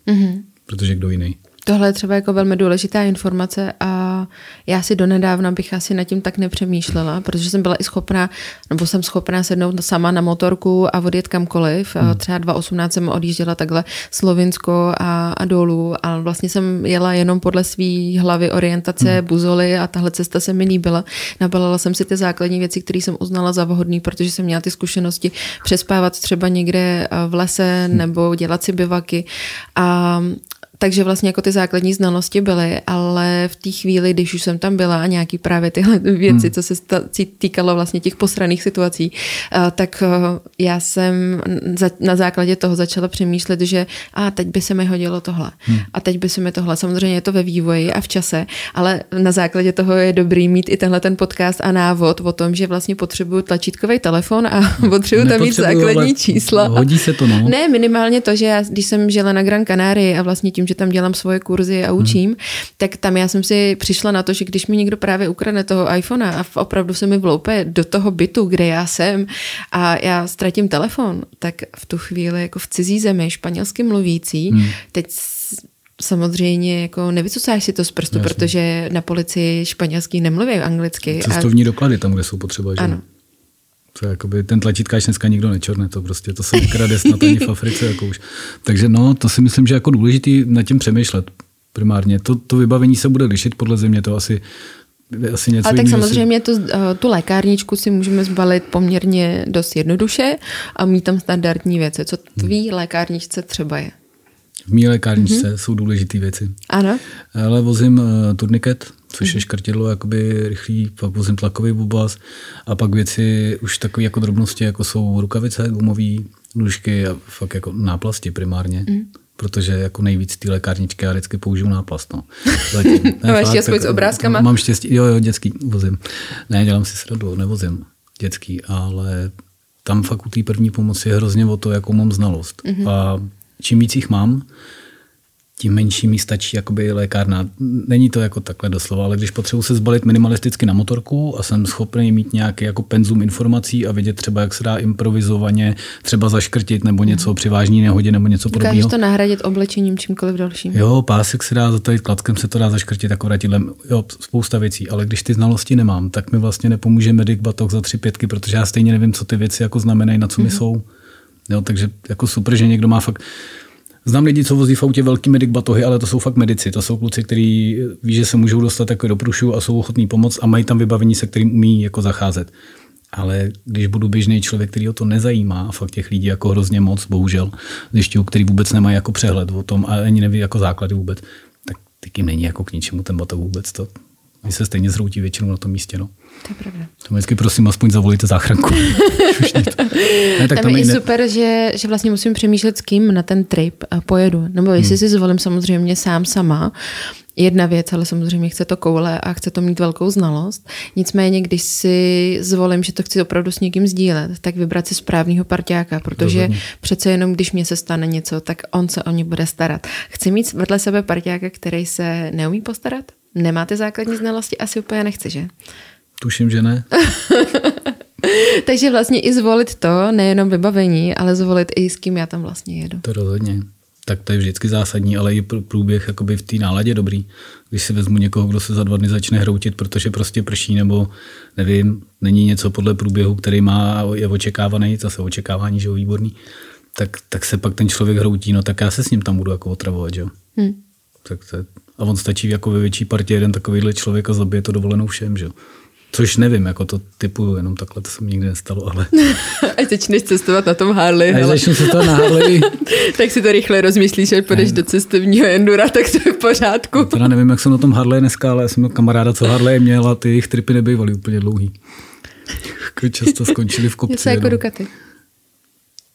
Mm-hmm. Protože kdo jiný. Tohle je třeba jako velmi důležitá informace a já si donedávna bych asi nad tím tak nepřemýšlela, protože jsem byla i schopná, nebo jsem schopná sednout sama na motorku a odjet kamkoliv. Hmm. Třeba 2018 jsem odjížděla takhle Slovinsko a, a dolů a vlastně jsem jela jenom podle své hlavy orientace, hmm. buzoly a tahle cesta se mi líbila. Nabalila jsem si ty základní věci, které jsem uznala za vhodný, protože jsem měla ty zkušenosti přespávat třeba někde v lese hmm. nebo dělat si bivaky a takže vlastně jako ty základní znalosti byly, ale v té chvíli, když už jsem tam byla a nějaký právě tyhle věci, hmm. co se týkalo vlastně těch posraných situací, tak eh, já jsem na základě toho začala přemýšlet, že a teď by se mi hodilo tohle hmm. a teď by se mi tohle. Samozřejmě je to ve vývoji a v čase, ale na základě toho je dobrý mít i tenhle ten podcast a návod o tom, že vlastně potřebuju tlačítkový telefon a potřebuju tam mít základní čísla. Hodí se to, no. Ne, minimálně to, že já, když jsem žila na Gran Canaria a vlastně tím, že tam dělám svoje kurzy a učím, hmm. tak tam já jsem si přišla na to, že když mi někdo právě ukradne toho iPhonea a opravdu se mi vloupe do toho bytu, kde já jsem a já ztratím telefon, tak v tu chvíli jako v cizí zemi, španělsky mluvící, hmm. teď samozřejmě jako nevycucáš si to z prstu, Jasně. protože na policii španělský nemluví anglicky. Cestovní a... doklady tam, kde jsou potřeba, že? Ano. To je jakoby, ten tlačítkáč dneska nikdo nečorne, to prostě, to se krade snad ani v Africe. Jako už. Takže no, to si myslím, že jako důležitý nad tím přemýšlet primárně. To, to vybavení se bude lišit podle země, to asi asi něco Ale tak jiného samozřejmě tu, eh, tu lékárničku si můžeme zbalit poměrně dost jednoduše a mít tam standardní věci. Co tvý lékárničce třeba je? V mý lékárničce mm-hmm. jsou důležité věci. Ano. Ale vozím uh, turniket, což je škrtidlo, jakoby rychlý, pak vozím tlakový bubas a pak věci už takové jako drobnosti, jako jsou rukavice, gumové nůžky a fakt jako náplasti primárně. Mm. Protože jako nejvíc ty lékárničky já vždycky použiju náplast. No. Zatím. Ne, Máš štěstí s obrázkama? Mám štěstí, jo, jo, dětský vozím. Ne, dělám si sradu, nevozím dětský, ale tam fakt u té první pomoci je hrozně o to, jakou mám znalost. Mm-hmm. A čím víc jich mám, tím menší mi stačí jakoby lékárna. Není to jako takhle doslova, ale když potřebuji se zbalit minimalisticky na motorku a jsem schopný mít nějaký jako penzum informací a vidět třeba, jak se dá improvizovaně třeba zaškrtit nebo něco při vážní nehodě nebo něco podobného. Dokážeš to nahradit oblečením čímkoliv dalším. Jo, pásek se dá zatajit kladkem, se to dá zaškrtit jako vratidlem, jo, spousta věcí, ale když ty znalosti nemám, tak mi vlastně nepomůže medic batok za tři pětky, protože já stejně nevím, co ty věci jako znamenají, na co mi mm-hmm. jsou. Jo, takže jako super, že někdo má fakt Znám lidi, co vozí v autě velký medic batohy, ale to jsou fakt medici. To jsou kluci, kteří ví, že se můžou dostat jako do průšu a jsou ochotní pomoct a mají tam vybavení, se kterým umí jako zacházet. Ale když budu běžný člověk, který o to nezajímá, a fakt těch lidí jako hrozně moc, bohužel, zjišťuju, který vůbec nemají jako přehled o tom a ani neví jako základy vůbec, tak tím není jako k ničemu ten batok vůbec. To, oni se stejně zhroutí většinou na tom místě. No. To je pravda. To vždycky prosím, aspoň zavolíte záchranku. ne, tak tam, tam je i super, že, že vlastně musím přemýšlet, s kým na ten trip pojedu. Nebo jestli hmm. si zvolím samozřejmě sám sama, jedna věc, ale samozřejmě chce to koule a chce to mít velkou znalost. Nicméně, když si zvolím, že to chci opravdu s někým sdílet, tak vybrat si správného parťáka, protože Rozhodně. přece jenom, když mě se stane něco, tak on se o ně bude starat. Chci mít vedle sebe parťáka, který se neumí postarat? Nemáte základní znalosti? Asi úplně nechci, že? Tuším, že ne. Takže vlastně i zvolit to, nejenom vybavení, ale zvolit i s kým já tam vlastně jedu. To rozhodně. Tak to je vždycky zásadní, ale i průběh jakoby v té náladě dobrý. Když si vezmu někoho, kdo se za dva dny začne hroutit, protože prostě prší, nebo nevím, není něco podle průběhu, který má, je očekávaný, zase očekávání, že je výborný, tak, tak se pak ten člověk hroutí, no tak já se s ním tam budu jako otravovat, že jo. Hmm. Tak to, a on stačí jako ve větší partě jeden takovýhle člověk a zabije to dovolenou všem, že jo. Což nevím, jako to typu jenom takhle, to se mi nikdy nestalo, ale... Až začneš cestovat na tom Harley. Až začnu cestovat na Harley. tak si to rychle rozmyslíš, že půjdeš do cestovního endura, tak to je v pořádku. Teda nevím, jak jsem na tom Harley dneska, ale já jsem měl kamaráda, co Harley měl a ty jejich tripy nebývaly úplně dlouhý. Jako často skončili v kopci. Něco jako Ducati.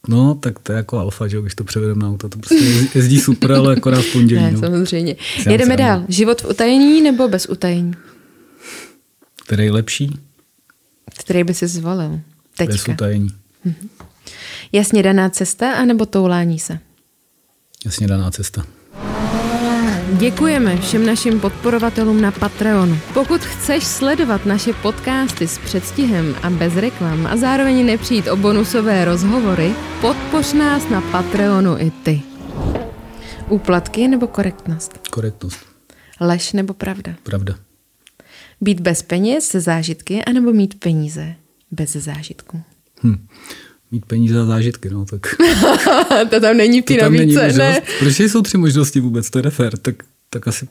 No, tak to je jako alfa, že když to převedeme na auto. To prostě jezdí super, ale akorát v pondělí. Ne, no. samozřejmě. Jedeme dál. Život v utajení nebo bez utajení? Který je lepší? Který by si zvolil? Teďka. Bez utajení. Mhm. Jasně daná cesta, anebo toulání se? Jasně daná cesta. Děkujeme všem našim podporovatelům na Patreonu. Pokud chceš sledovat naše podcasty s předstihem a bez reklam a zároveň nepřijít o bonusové rozhovory, podpoř nás na Patreonu i ty. Úplatky nebo korektnost? Korektnost. Lež nebo pravda? Pravda. Být bez peněz se zážitky, anebo mít peníze bez zážitku? Hm. Mít peníze a zážitky, no tak. to tam není ty nabídce, ne? Proč jsou tři možnosti vůbec, to je nefér, tak, tak asi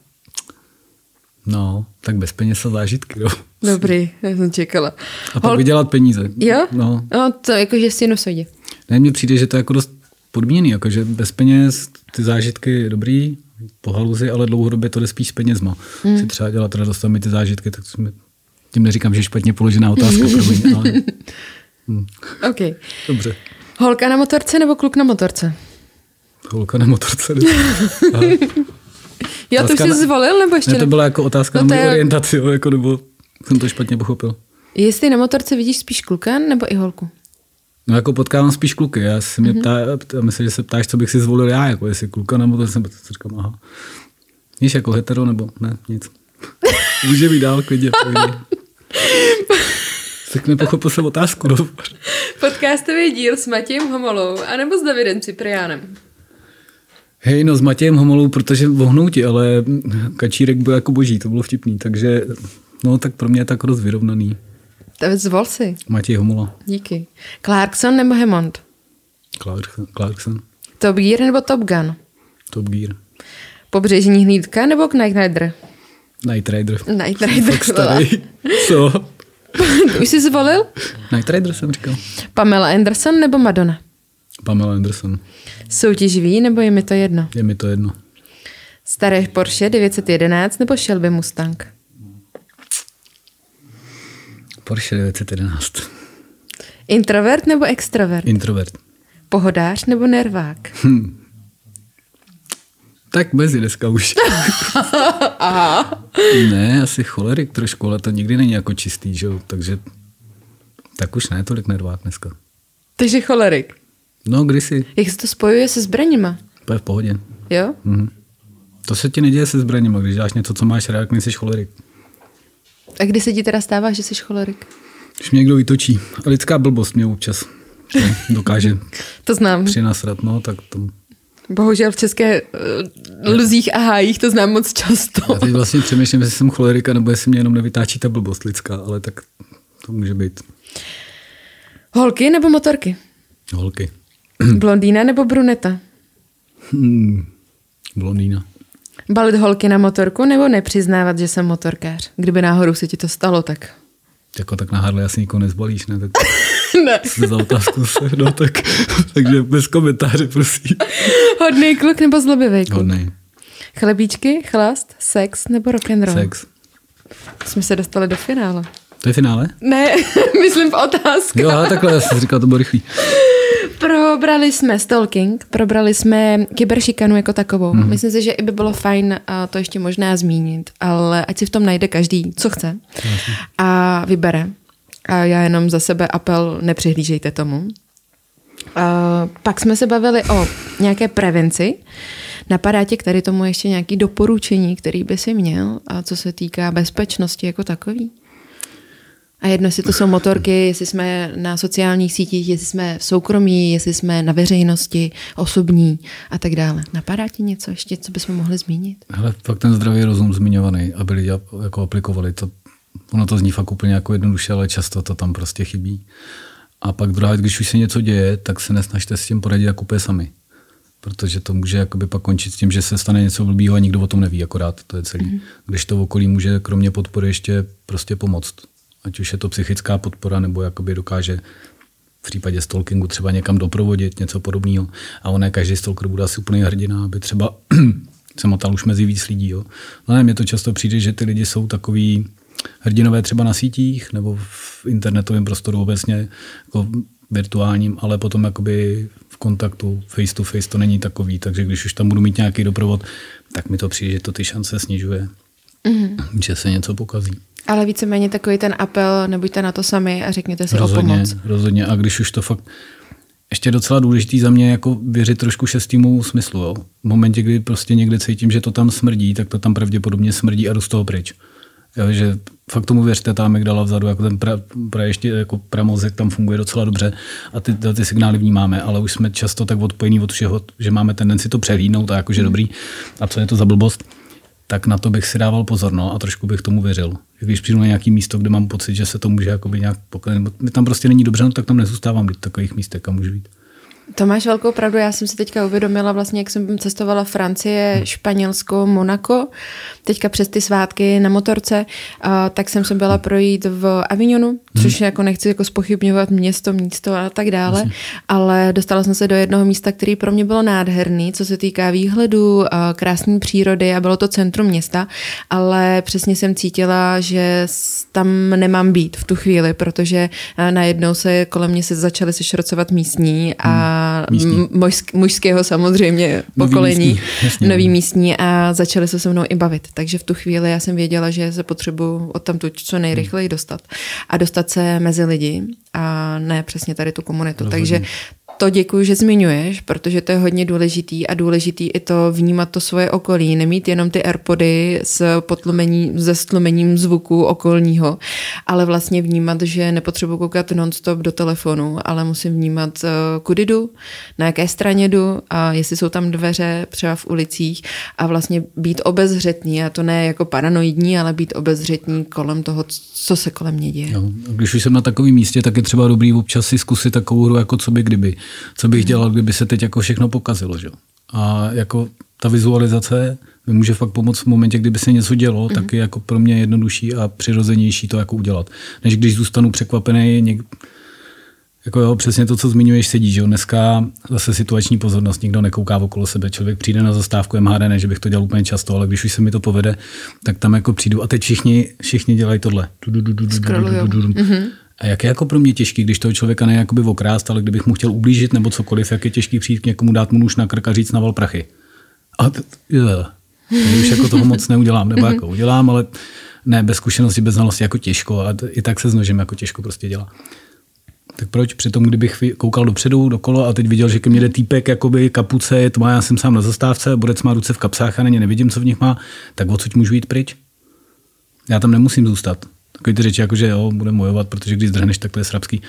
No, tak bez peněz a zážitky, jo. Dobrý, já jsem čekala. A pak Hol... vydělat peníze. Jo? No. no to jakože v sinusoidě. Ne, mně přijde, že to je jako dost podmíněný, jakože bez peněz ty zážitky je dobrý, po haluzi, ale dlouhodobě to jde spíš s penězma. Hmm. Si třeba dělat radost a ty zážitky, tak jsme, tím neříkám, že je špatně položená otázka pro mě, ale... Hmm. OK. Dobře. Holka na motorce nebo kluk na motorce? Holka na motorce. Já to už jsi zvolil, nebo ještě ne? to byla jako otázka no na moji je... orientaci, jako, nebo jsem to špatně pochopil. Jestli na motorce vidíš spíš kluka nebo i holku? No jako potkávám spíš kluky. Já si mě mm-hmm. ptá, myslím, že se ptáš, co bych si zvolil já, jako jestli kluka nebo to jsem říkám, aha. Víš, jako hetero nebo ne, nic. Může být dál, klidně. tak nepochopil jsem otázku. No. Podcastový díl s Matějem Homolou anebo s Davidem Cipriánem? Hej, no s Matějem Homolou, protože vohnouti, ale Kačírek byl jako boží, to bylo vtipný, takže no tak pro mě je tak rozvyrovnaný. Zvol si. Matěj Homola. Díky. Clarkson nebo Hammond? Clarkson. Clarkson. Top Gear nebo Top Gun? Top Gear. Pobřežní hlídka nebo Knight Rider? Night Rider. Night Rider. Starý. Co? Už jsi zvolil? Night Rider jsem říkal. Pamela Anderson nebo Madonna? Pamela Anderson. Soutěživý nebo je mi to jedno? Je mi to jedno. Staré Porsche 911 nebo Shelby Mustang? Porsche 911. Introvert nebo extrovert? Introvert. Pohodář nebo nervák? Tak mezi dneska už. Aha. ne, asi cholerik trošku, ale to nikdy není jako čistý, že jo? Takže tak už ne tolik nervák dneska. Takže cholerik. No, kdysi. Jak se to spojuje se zbraněma? To je v pohodě. Jo? Mhm. To se ti neděje se zbraněma, když dáš něco, co máš rád, nejsi cholerik. A kdy se ti teda stává, že jsi cholerik? Když mě někdo vytočí. A lidská blbost mě občas že dokáže To znám. přinasrat, no, tak to... Bohužel v české uh, luzích a hájích to znám moc často. Já teď vlastně přemýšlím, jestli jsem cholerika, nebo jestli mě jenom nevytáčí ta blbost lidská, ale tak to může být. Holky nebo motorky? Holky. Blondýna nebo bruneta? Hmm. Blondýna. Balit holky na motorku nebo nepřiznávat, že jsem motorkář? Kdyby náhodou se ti to stalo, tak... Jako tak na Harley asi nikoho nezbalíš, ne? Tak ne. za otázku se, no tak, takže bez komentáře, prosím. Hodný kluk nebo zlobivý kluk? Hodnej. Chlebíčky, chlast, sex nebo rock and roll? Sex. Jsme se dostali do finále. To je finále? Ne, myslím v otázkách. Jo, ale takhle, já jsem říkal, to bylo rychlý. Probrali jsme stalking, probrali jsme kyberšikanu jako takovou. Mm. Myslím si, že i by bylo fajn a to ještě možná zmínit, ale ať si v tom najde každý, co chce a vybere. A já jenom za sebe apel, nepřihlížejte tomu. A pak jsme se bavili o nějaké prevenci. Napadá tě k tady tomu ještě nějaké doporučení, který by si měl, a co se týká bezpečnosti jako takový? A jedno, jestli to jsou motorky, jestli jsme na sociálních sítích, jestli jsme v soukromí, jestli jsme na veřejnosti, osobní a tak dále. Napadá ti něco ještě, co bychom mohli zmínit? Hele, fakt ten zdravý rozum zmiňovaný, aby lidi jako aplikovali to. Ono to zní fakt úplně jako jednoduše, ale často to tam prostě chybí. A pak druhá věc, když už se něco děje, tak se nesnažte s tím poradit jako úplně sami. Protože to může jakoby pak končit s tím, že se stane něco blbýho a nikdo o tom neví, akorát to je celý. Mm. Když to okolí může kromě podpory ještě prostě pomoct. Ať už je to psychická podpora, nebo jakoby dokáže v případě stalkingu třeba někam doprovodit, něco podobného. A on ne každý stalker bude asi úplně hrdina, aby třeba se motal už mezi víc lidí. Jo. No ne, mně to často přijde, že ty lidi jsou takový hrdinové třeba na sítích nebo v internetovém prostoru obecně, jako virtuálním, ale potom jakoby v kontaktu face to face to není takový, takže když už tam budu mít nějaký doprovod, tak mi to přijde, že to ty šance snižuje, mm-hmm. že se něco pokazí. Ale víceméně takový ten apel, nebuďte na to sami a řekněte si rozhodně, o pomoc. Rozhodně. A když už to fakt ještě docela důležitý za mě jako věřit trošku šestému smyslu. Jo. V momentě, kdy prostě někde cítím, že to tam smrdí, tak to tam pravděpodobně smrdí a jdu z toho pryč. Jo, že fakt tomu věřte, ta amygdala vzadu, jako ten pra, pra ještě jako pramozek tam funguje docela dobře a ty, ty signály vnímáme, ale už jsme často tak odpojení od všeho, že máme tendenci to přehlídnout a jakože dobrý. A co je to za blbost? Tak na to bych si dával pozor no, a trošku bych tomu věřil. Když přijdu na nějaký místo, kde mám pocit, že se to může jakoby nějak poklenit, mi tam prostě není dobře, no, tak tam nezůstávám v takových místech, kam můžu jít. To máš velkou pravdu, já jsem si teďka uvědomila vlastně, jak jsem cestovala Francie, hmm. Španělsko, Monako, teďka přes ty svátky na motorce, a, tak jsem se byla projít v Avignonu, což hmm. jako nechci jako spochybňovat město, místo a tak dále, Jasně. ale dostala jsem se do jednoho místa, který pro mě bylo nádherný, co se týká výhledu, krásné přírody a bylo to centrum města, ale přesně jsem cítila, že tam nemám být v tu chvíli, protože najednou se kolem mě se začaly sešrocovat místní a muž, mužského samozřejmě pokolení, nový místní, nový místní a začali se se mnou i bavit. Takže v tu chvíli já jsem věděla, že se potřebuji od tam co nejrychleji dostat a dostat se mezi lidi a ne přesně tady tu komunitu. Rozhodně. Takže to děkuji, že zmiňuješ, protože to je hodně důležitý a důležitý i to vnímat to svoje okolí, nemít jenom ty Airpody s potlumením, se stlumením zvuku okolního, ale vlastně vnímat, že nepotřebuji koukat nonstop do telefonu, ale musím vnímat, eh, kudy jdu, na jaké straně jdu a jestli jsou tam dveře třeba v ulicích a vlastně být obezřetný a to ne jako paranoidní, ale být obezřetný kolem toho, co se kolem mě děje. Jo, když už jsem na takovém místě, tak je třeba dobrý občas si zkusit takovou hru, jako co by kdyby co bych dělal, kdyby se teď jako všechno pokazilo. Že? A jako ta vizualizace mi může fakt pomoct v momentě, kdyby se něco dělo, mm-hmm. tak je jako pro mě jednodušší a přirozenější to jako udělat. Než když zůstanu překvapený, něk... jako jo, přesně to, co zmiňuješ, sedí, že jo, dneska zase situační pozornost, nikdo nekouká okolo sebe, člověk přijde na zastávku MHD, ne, že bych to dělal úplně často, ale když už se mi to povede, tak tam jako přijdu a teď všichni, všichni dělají tohle. A jak je jako pro mě těžký, když toho člověka ne jakoby okrást, ale kdybych mu chtěl ublížit nebo cokoliv, jak je těžký přijít k někomu, dát mu nůž na krk a říct naval prachy. A t- už jako toho moc neudělám, nebo jako udělám, ale ne, bez zkušenosti, bez znalosti jako těžko a i tak se s nožem jako těžko prostě dělá. Tak proč při tom, kdybych koukal dopředu, dokolo a teď viděl, že ke mně jde týpek, jakoby kapuce je tmá, já jsem sám na zastávce, bodec má ruce v kapsách a není nevidím, co v nich má, tak odsud můžu jít pryč? Já tam nemusím zůstat. Takový ty řeči, jako že jo, budeme bojovat, protože když zdrhneš, tak to je srabský.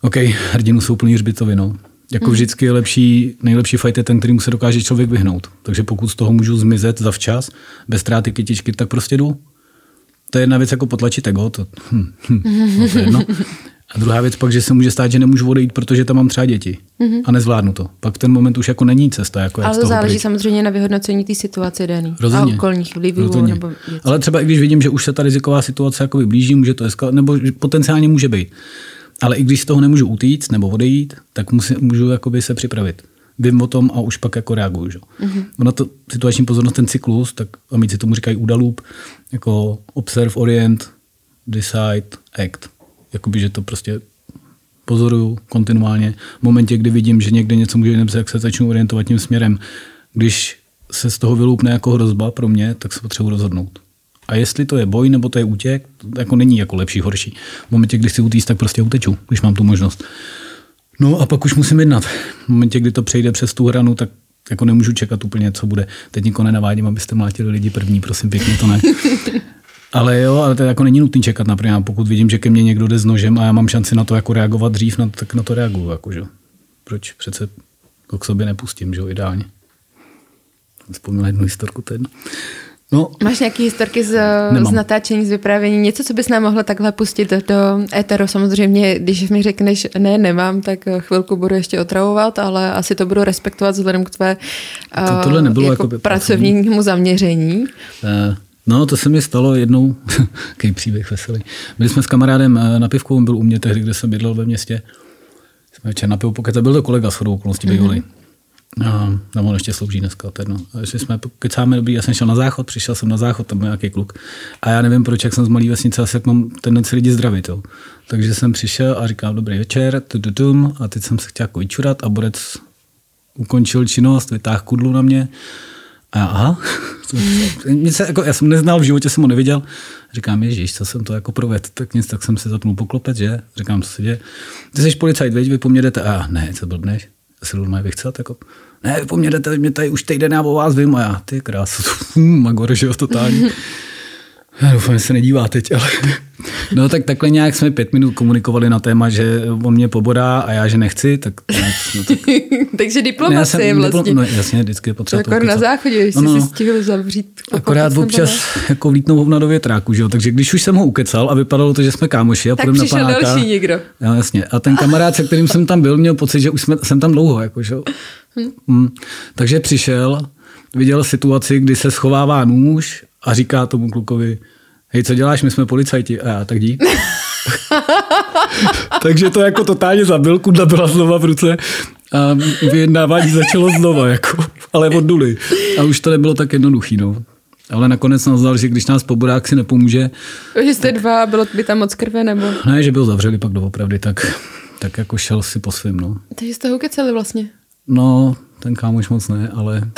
OK, hrdinu jsou plný hřbitovy, no. Jako hmm. vždycky je lepší, nejlepší fight je ten, kterým se dokáže člověk vyhnout. Takže pokud z toho můžu zmizet za včas, bez ztráty kytičky, tak prostě jdu. To je jedna věc jako potlačit ego, to, hm, hm, no to je jedno. A druhá věc pak, že se může stát, že nemůžu odejít, protože tam mám třeba děti mm-hmm. a nezvládnu to. Pak ten moment už jako není cesta. Jako Ale to záleží pryč. samozřejmě na vyhodnocení té situace daný. Rozhodně. A okolních vlivů. Rozhodně. Nebo Ale třeba i když vidím, že už se ta riziková situace jako blíží, může to eskalovat, nebo potenciálně může být. Ale i když z toho nemůžu utíct nebo odejít, tak musí, můžu jakoby se připravit. Vím o tom a už pak jako reaguju. Že? Mm-hmm. Ono to situační pozornost, ten cyklus, tak amici tomu říkají UDALOOP, jako observe, orient, decide, act. Jakoby, že to prostě pozoruju kontinuálně. V momentě, kdy vidím, že někde něco může jít, jak se začnu orientovat tím směrem. Když se z toho vyloupne jako hrozba pro mě, tak se potřebuji rozhodnout. A jestli to je boj nebo to je útěk, to jako není jako lepší, horší. V momentě, kdy chci utíct, tak prostě uteču, když mám tu možnost. No a pak už musím jednat. V momentě, kdy to přejde přes tu hranu, tak jako nemůžu čekat úplně, co bude. Teď nikoho nenavádím, abyste mlátili lidi první, prosím, pěkně to ne. Ale jo, ale to jako není nutný čekat na Pokud vidím, že ke mně někdo jde s nožem a já mám šanci na to jako reagovat dřív, no, tak na to reaguju. Jako, že? Proč přece to k sobě nepustím, že jo, ideálně. Vzpomněl jednu historku, to jedno. No. Máš nějaké historky z, z natáčení, z vyprávění, něco, co bys nám mohla takhle pustit do éteru? Samozřejmě, když mi řekneš, ne, nemám, tak chvilku budu ještě otravovat, ale asi to budu respektovat vzhledem k tvé to, tohle nebylo jako, jako pracovnímu zaměření. Uh, no, to se mi stalo jednou, jaký příběh veselý. Byli jsme s kamarádem eh, na pivku, on byl u mě tehdy, kde jsem bydlel ve městě. Jsme večer na pivu, pokud to byl to kolega s chodou okolností mm-hmm. No, nebo on ještě slouží dneska. To jedno. Že jsme kecáme dobrý, já jsem šel na záchod, přišel jsem na záchod, tam byl nějaký kluk. A já nevím, proč, jak jsem z malé vesnice, asi jak mám tendenci lidi zdravit. Jo. Takže jsem přišel a říkal, dobrý večer, tududum, a teď jsem se chtěl jako vyčurat a Borec ukončil činnost, vytáhl kudlu na mě. A aha, se, jako, já jsem neznal, v životě jsem ho neviděl. Říkám, ježíš, co jsem to jako proved, tak nic, tak jsem se zapnul poklopet, že? Říkám, co se děje. Ty jsi policajt, veď, vy po mně jdete. A ne, co blbneš? se mají vychcet, jako, ne, po mně jdete, mě tady už týden já o vás vím a já, ty krásu, magor, že jo, totálně. Já doufám, že se nedívá teď, ale... No tak takhle nějak jsme pět minut komunikovali na téma, že on mě pobodá a já, že nechci, tak... No, tak... Takže diplomacie ne, vlastně. No, jasně, vždycky je potřeba to na záchodě, když no, no, jsi si stihl zavřít. Akorát občas jako vlítnou hovna do větráku, že jo? Takže když už jsem ho ukecal a vypadalo to, že jsme kámoši a tak na panáka, další někdo. Jo, jasně. A ten kamarád, se kterým jsem tam byl, měl pocit, že už jsme, jsem tam dlouho, jako, že jo? Hm. Hm. Takže přišel, viděl situaci, kdy se schovává nůž a říká tomu klukovi, hej, co děláš, my jsme policajti. A já, tak dík. Takže to jako totálně zabil, kudla byla znova v ruce a vyjednávání začalo znova, jako, ale od nuly. A už to nebylo tak jednoduchý, no. Ale nakonec nás dal, že když nás pobodák si nepomůže... Že jste dva, bylo by tam moc krve, nebo? Ne, že byl zavřeli pak doopravdy, tak, tak jako šel si po svým, no. Takže jste ho keceli vlastně? No, ten kámoš moc ne, ale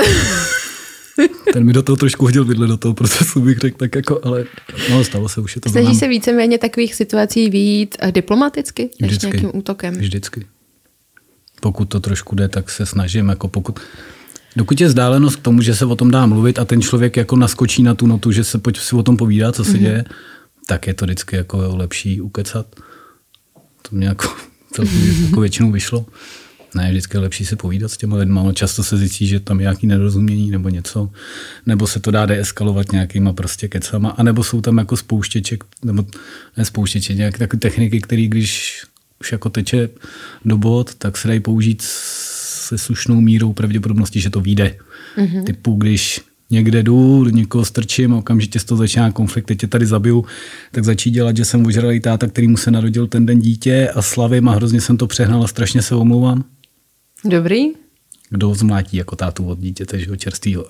ten mi do toho trošku hodil vidle do toho procesu, bych řekl, tak jako, ale no, stalo se, už je to Snaží se víceméně takových situací výjít eh, diplomaticky, než Vždycky. nějakým útokem? Vždycky. Pokud to trošku jde, tak se snažím, jako pokud, dokud je vzdálenost k tomu, že se o tom dá mluvit a ten člověk jako naskočí na tu notu, že se pojď si o tom povídá, co se mm-hmm. děje, tak je to vždycky jako lepší ukecat. To mě jako, to jako většinou vyšlo ne, vždycky je lepší se povídat s těmi lidmi, ale často se zjistí, že tam je nějaký nedorozumění nebo něco, nebo se to dá deeskalovat nějakýma prostě kecama, anebo jsou tam jako spouštěče, nebo ne spouštěče, nějaké takové techniky, které když už jako teče do bod, tak se dají použít se slušnou mírou pravděpodobnosti, že to vyjde. Mm-hmm. Typu, když někde jdu, někoho strčím, okamžitě z toho začíná konflikt, teď tě tady zabiju, tak začít dělat, že jsem ožralý táta, který mu se narodil ten den dítě a slavím a hrozně jsem to přehnal a strašně se omlouvám. Dobrý. Kdo ho zmlátí jako tátu od dítěte, že ho čerstvýho.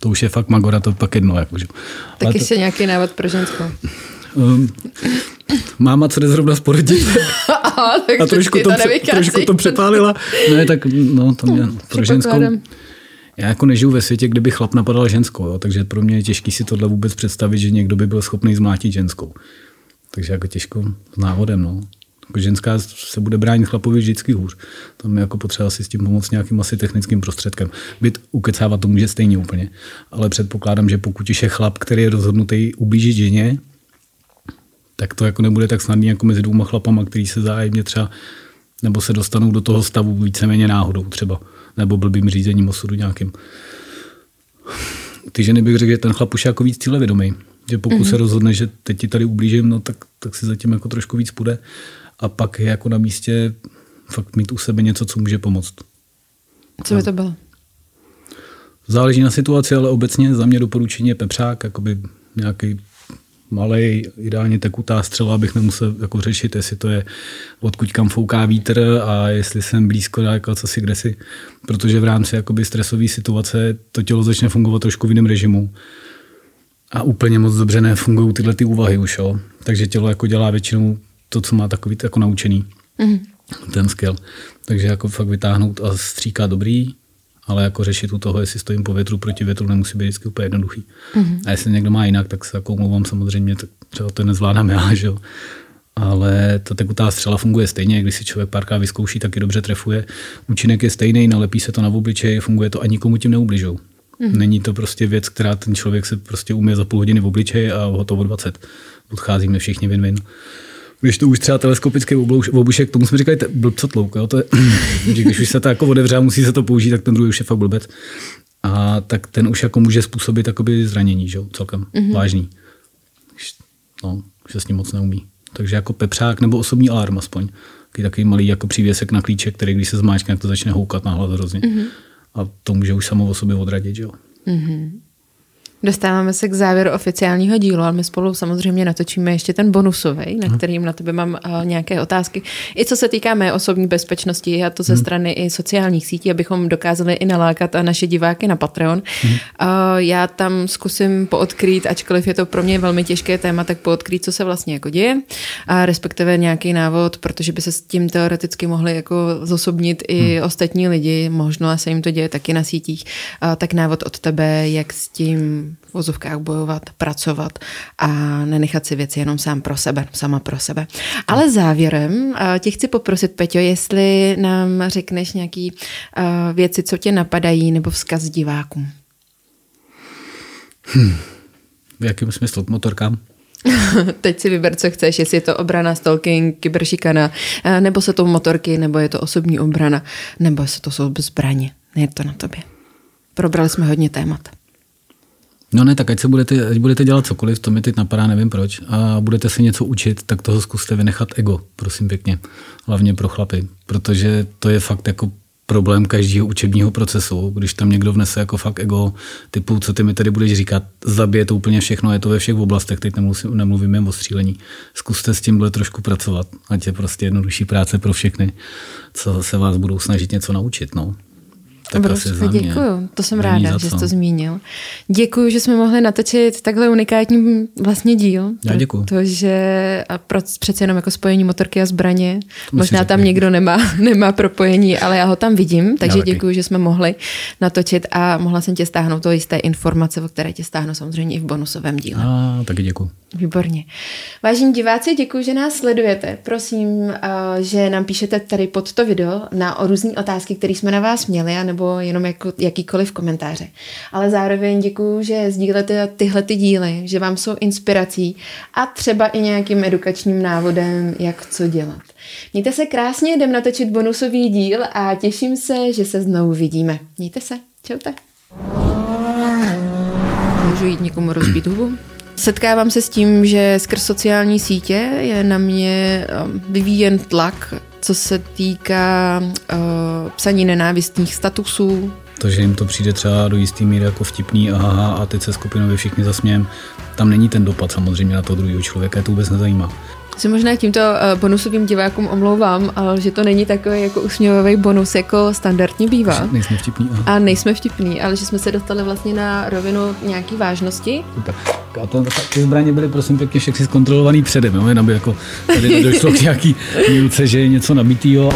To už je fakt magora, to pak jedno. Jako, že. Taky to... se nějaký návod pro ženskou. Um, máma, co jde zrovna sporodit. a trošku to, to trošku to přepálila. Ne, tak no, to mě pro ženskou. Já jako nežiju ve světě, kde by chlap napadal ženskou, jo, takže pro mě je těžké si tohle vůbec představit, že někdo by byl schopný zmlátit ženskou. Takže jako těžko s návodem. No. Jako ženská se bude bránit chlapovi vždycky hůř. Tam je jako potřeba si s tím pomoct nějakým asi technickým prostředkem. Byt ukecávat to může stejně úplně. Ale předpokládám, že pokud je chlap, který je rozhodnutý ublížit ženě, tak to jako nebude tak snadný jako mezi dvouma chlapama, který se zájemně třeba nebo se dostanou do toho stavu víceméně náhodou třeba, nebo blbým řízením osudu nějakým. Ty ženy bych řekl, že ten chlap už je jako víc cílevědomý. Že pokud mm-hmm. se rozhodne, že teď ti tady ublížím, no tak, tak si zatím jako trošku víc půjde. A pak je jako na místě fakt mít u sebe něco, co může pomoct. Co by to bylo? Záleží na situaci, ale obecně za mě doporučení je pepřák, jakoby nějaký malý, ideálně tekutá střela, abych nemusel jako řešit, jestli to je odkud kam fouká vítr a jestli jsem blízko daleko, co si kde si. Protože v rámci jakoby stresové situace to tělo začne fungovat trošku v jiném režimu. A úplně moc dobře nefungují tyhle ty úvahy už. Jo. Takže tělo jako dělá většinou to, co má takový jako naučený. Mm. Ten skill. Takže jako fakt vytáhnout a stříká dobrý, ale jako řešit u toho, jestli stojím po větru proti větru, nemusí být vždycky úplně jednoduchý. Mm-hmm. A jestli někdo má jinak, tak se jako omlouvám samozřejmě, tak třeba to nezvládám já, že jo. Ale ta tekutá střela funguje stejně, když si člověk párkrát vyzkouší, tak i dobře trefuje. Účinek je stejný, nalepí se to na obličej, funguje to a nikomu tím neubližou. Mm-hmm. Není to prostě věc, která ten člověk se prostě umí za půl hodiny v obličeji a hotovo 20. Odcházíme všichni win-win. Když to už třeba teleskopický obušek, tomu jsme říkali blbcotlouk, jo? To je, že když už se to jako otevře a musí se to použít, tak ten druhý už je fakt blbec. A tak ten už jako může způsobit jakoby zranění, že? celkem mm-hmm. vážný. No, že s ním moc neumí. Takže jako pepřák nebo osobní alarm aspoň. Takový, takový malý jako přívěsek na klíček, který když se zmáčkne, tak to začne houkat na hlas hrozně. Mm-hmm. A to může už samo o sobě odradit, že jo. Mm-hmm. Dostáváme se k závěru oficiálního dílu, ale my spolu samozřejmě natočíme ještě ten bonusový, na kterým na tebe mám uh, nějaké otázky. I co se týká mé osobní bezpečnosti a to ze hmm. strany i sociálních sítí, abychom dokázali i nalákat a naše diváky na Patreon. Hmm. Uh, já tam zkusím poodkrýt, ačkoliv je to pro mě velmi těžké téma, tak poodkrýt, co se vlastně jako děje a respektive nějaký návod, protože by se s tím teoreticky mohli jako zosobnit i hmm. ostatní lidi, možno se jim to děje taky na sítích, uh, tak návod od tebe, jak s tím v vozovkách bojovat, pracovat a nenechat si věci jenom sám pro sebe, sama pro sebe. Ale závěrem tě chci poprosit, Peťo, jestli nám řekneš nějaký věci, co tě napadají, nebo vzkaz divákům. Hmm. V jakém smyslu? Motorkám? Teď si vyber, co chceš, jestli je to obrana, stalking, kyberšikana, nebo se to motorky, nebo je to osobní obrana, nebo se to jsou zbraně. Je to na tobě. Probrali jsme hodně témat. No ne, tak ať se budete, ať budete dělat cokoliv, to mi teď napadá, nevím proč, a budete se něco učit, tak toho zkuste vynechat ego, prosím pěkně. Hlavně pro chlapy, protože to je fakt jako problém každého učebního procesu, když tam někdo vnese jako fakt ego, typu, co ty mi tady budeš říkat, zabije to úplně všechno, je to ve všech oblastech, teď nemluvím, nemluvím jen o střílení. Zkuste s tímhle trošku pracovat, ať je prostě jednodušší práce pro všechny, co se vás budou snažit něco naučit. No. Tak Obrovské děkuju, to jsem Není ráda, že jsi to zmínil. Děkuji, že jsme mohli natočit takhle unikátní vlastně díl. Já děkuji. Protože a pro, přece jenom jako spojení motorky a zbraně. To Možná tam někdo nemá, nemá propojení, ale já ho tam vidím, takže děkuji, že jsme mohli natočit a mohla jsem tě stáhnout to jisté informace, o které tě stáhnu samozřejmě i v bonusovém díle. A, taky děkuji. Výborně. Vážení diváci, děkuji, že nás sledujete. Prosím, že nám píšete tady pod to video na různé otázky, které jsme na vás měli, nebo jenom jako jakýkoliv komentáře. Ale zároveň děkuji, že sdílete tyhle ty díly, že vám jsou inspirací a třeba i nějakým edukačním návodem, jak co dělat. Mějte se krásně, jdem natočit bonusový díl a těším se, že se znovu vidíme. Mějte se. Čaute. Můžu jít někomu rozbít hubu? Setkávám se s tím, že skrz sociální sítě je na mě um, vyvíjen tlak, co se týká uh, psaní nenávistných statusů, To, že jim to přijde třeba do jistý míry jako vtipný aha, a teď se skupinově všichni zasmějem, tam není ten dopad samozřejmě na toho druhého člověka, je to vůbec nezajímá se možná tímto eh, bonusovým divákům omlouvám, ale že to není takový jako usměvavý bonus, jako standardně bývá. Nejsme vtipní. Aha. A nejsme vtipní, ale že jsme se dostali vlastně na rovinu nějaký vážnosti. Super. A to, ty zbraně byly prosím pěkně všechny zkontrolovaný předem, jo? aby jako tady nedošlo k nějaký mílce, že je něco nabitýho.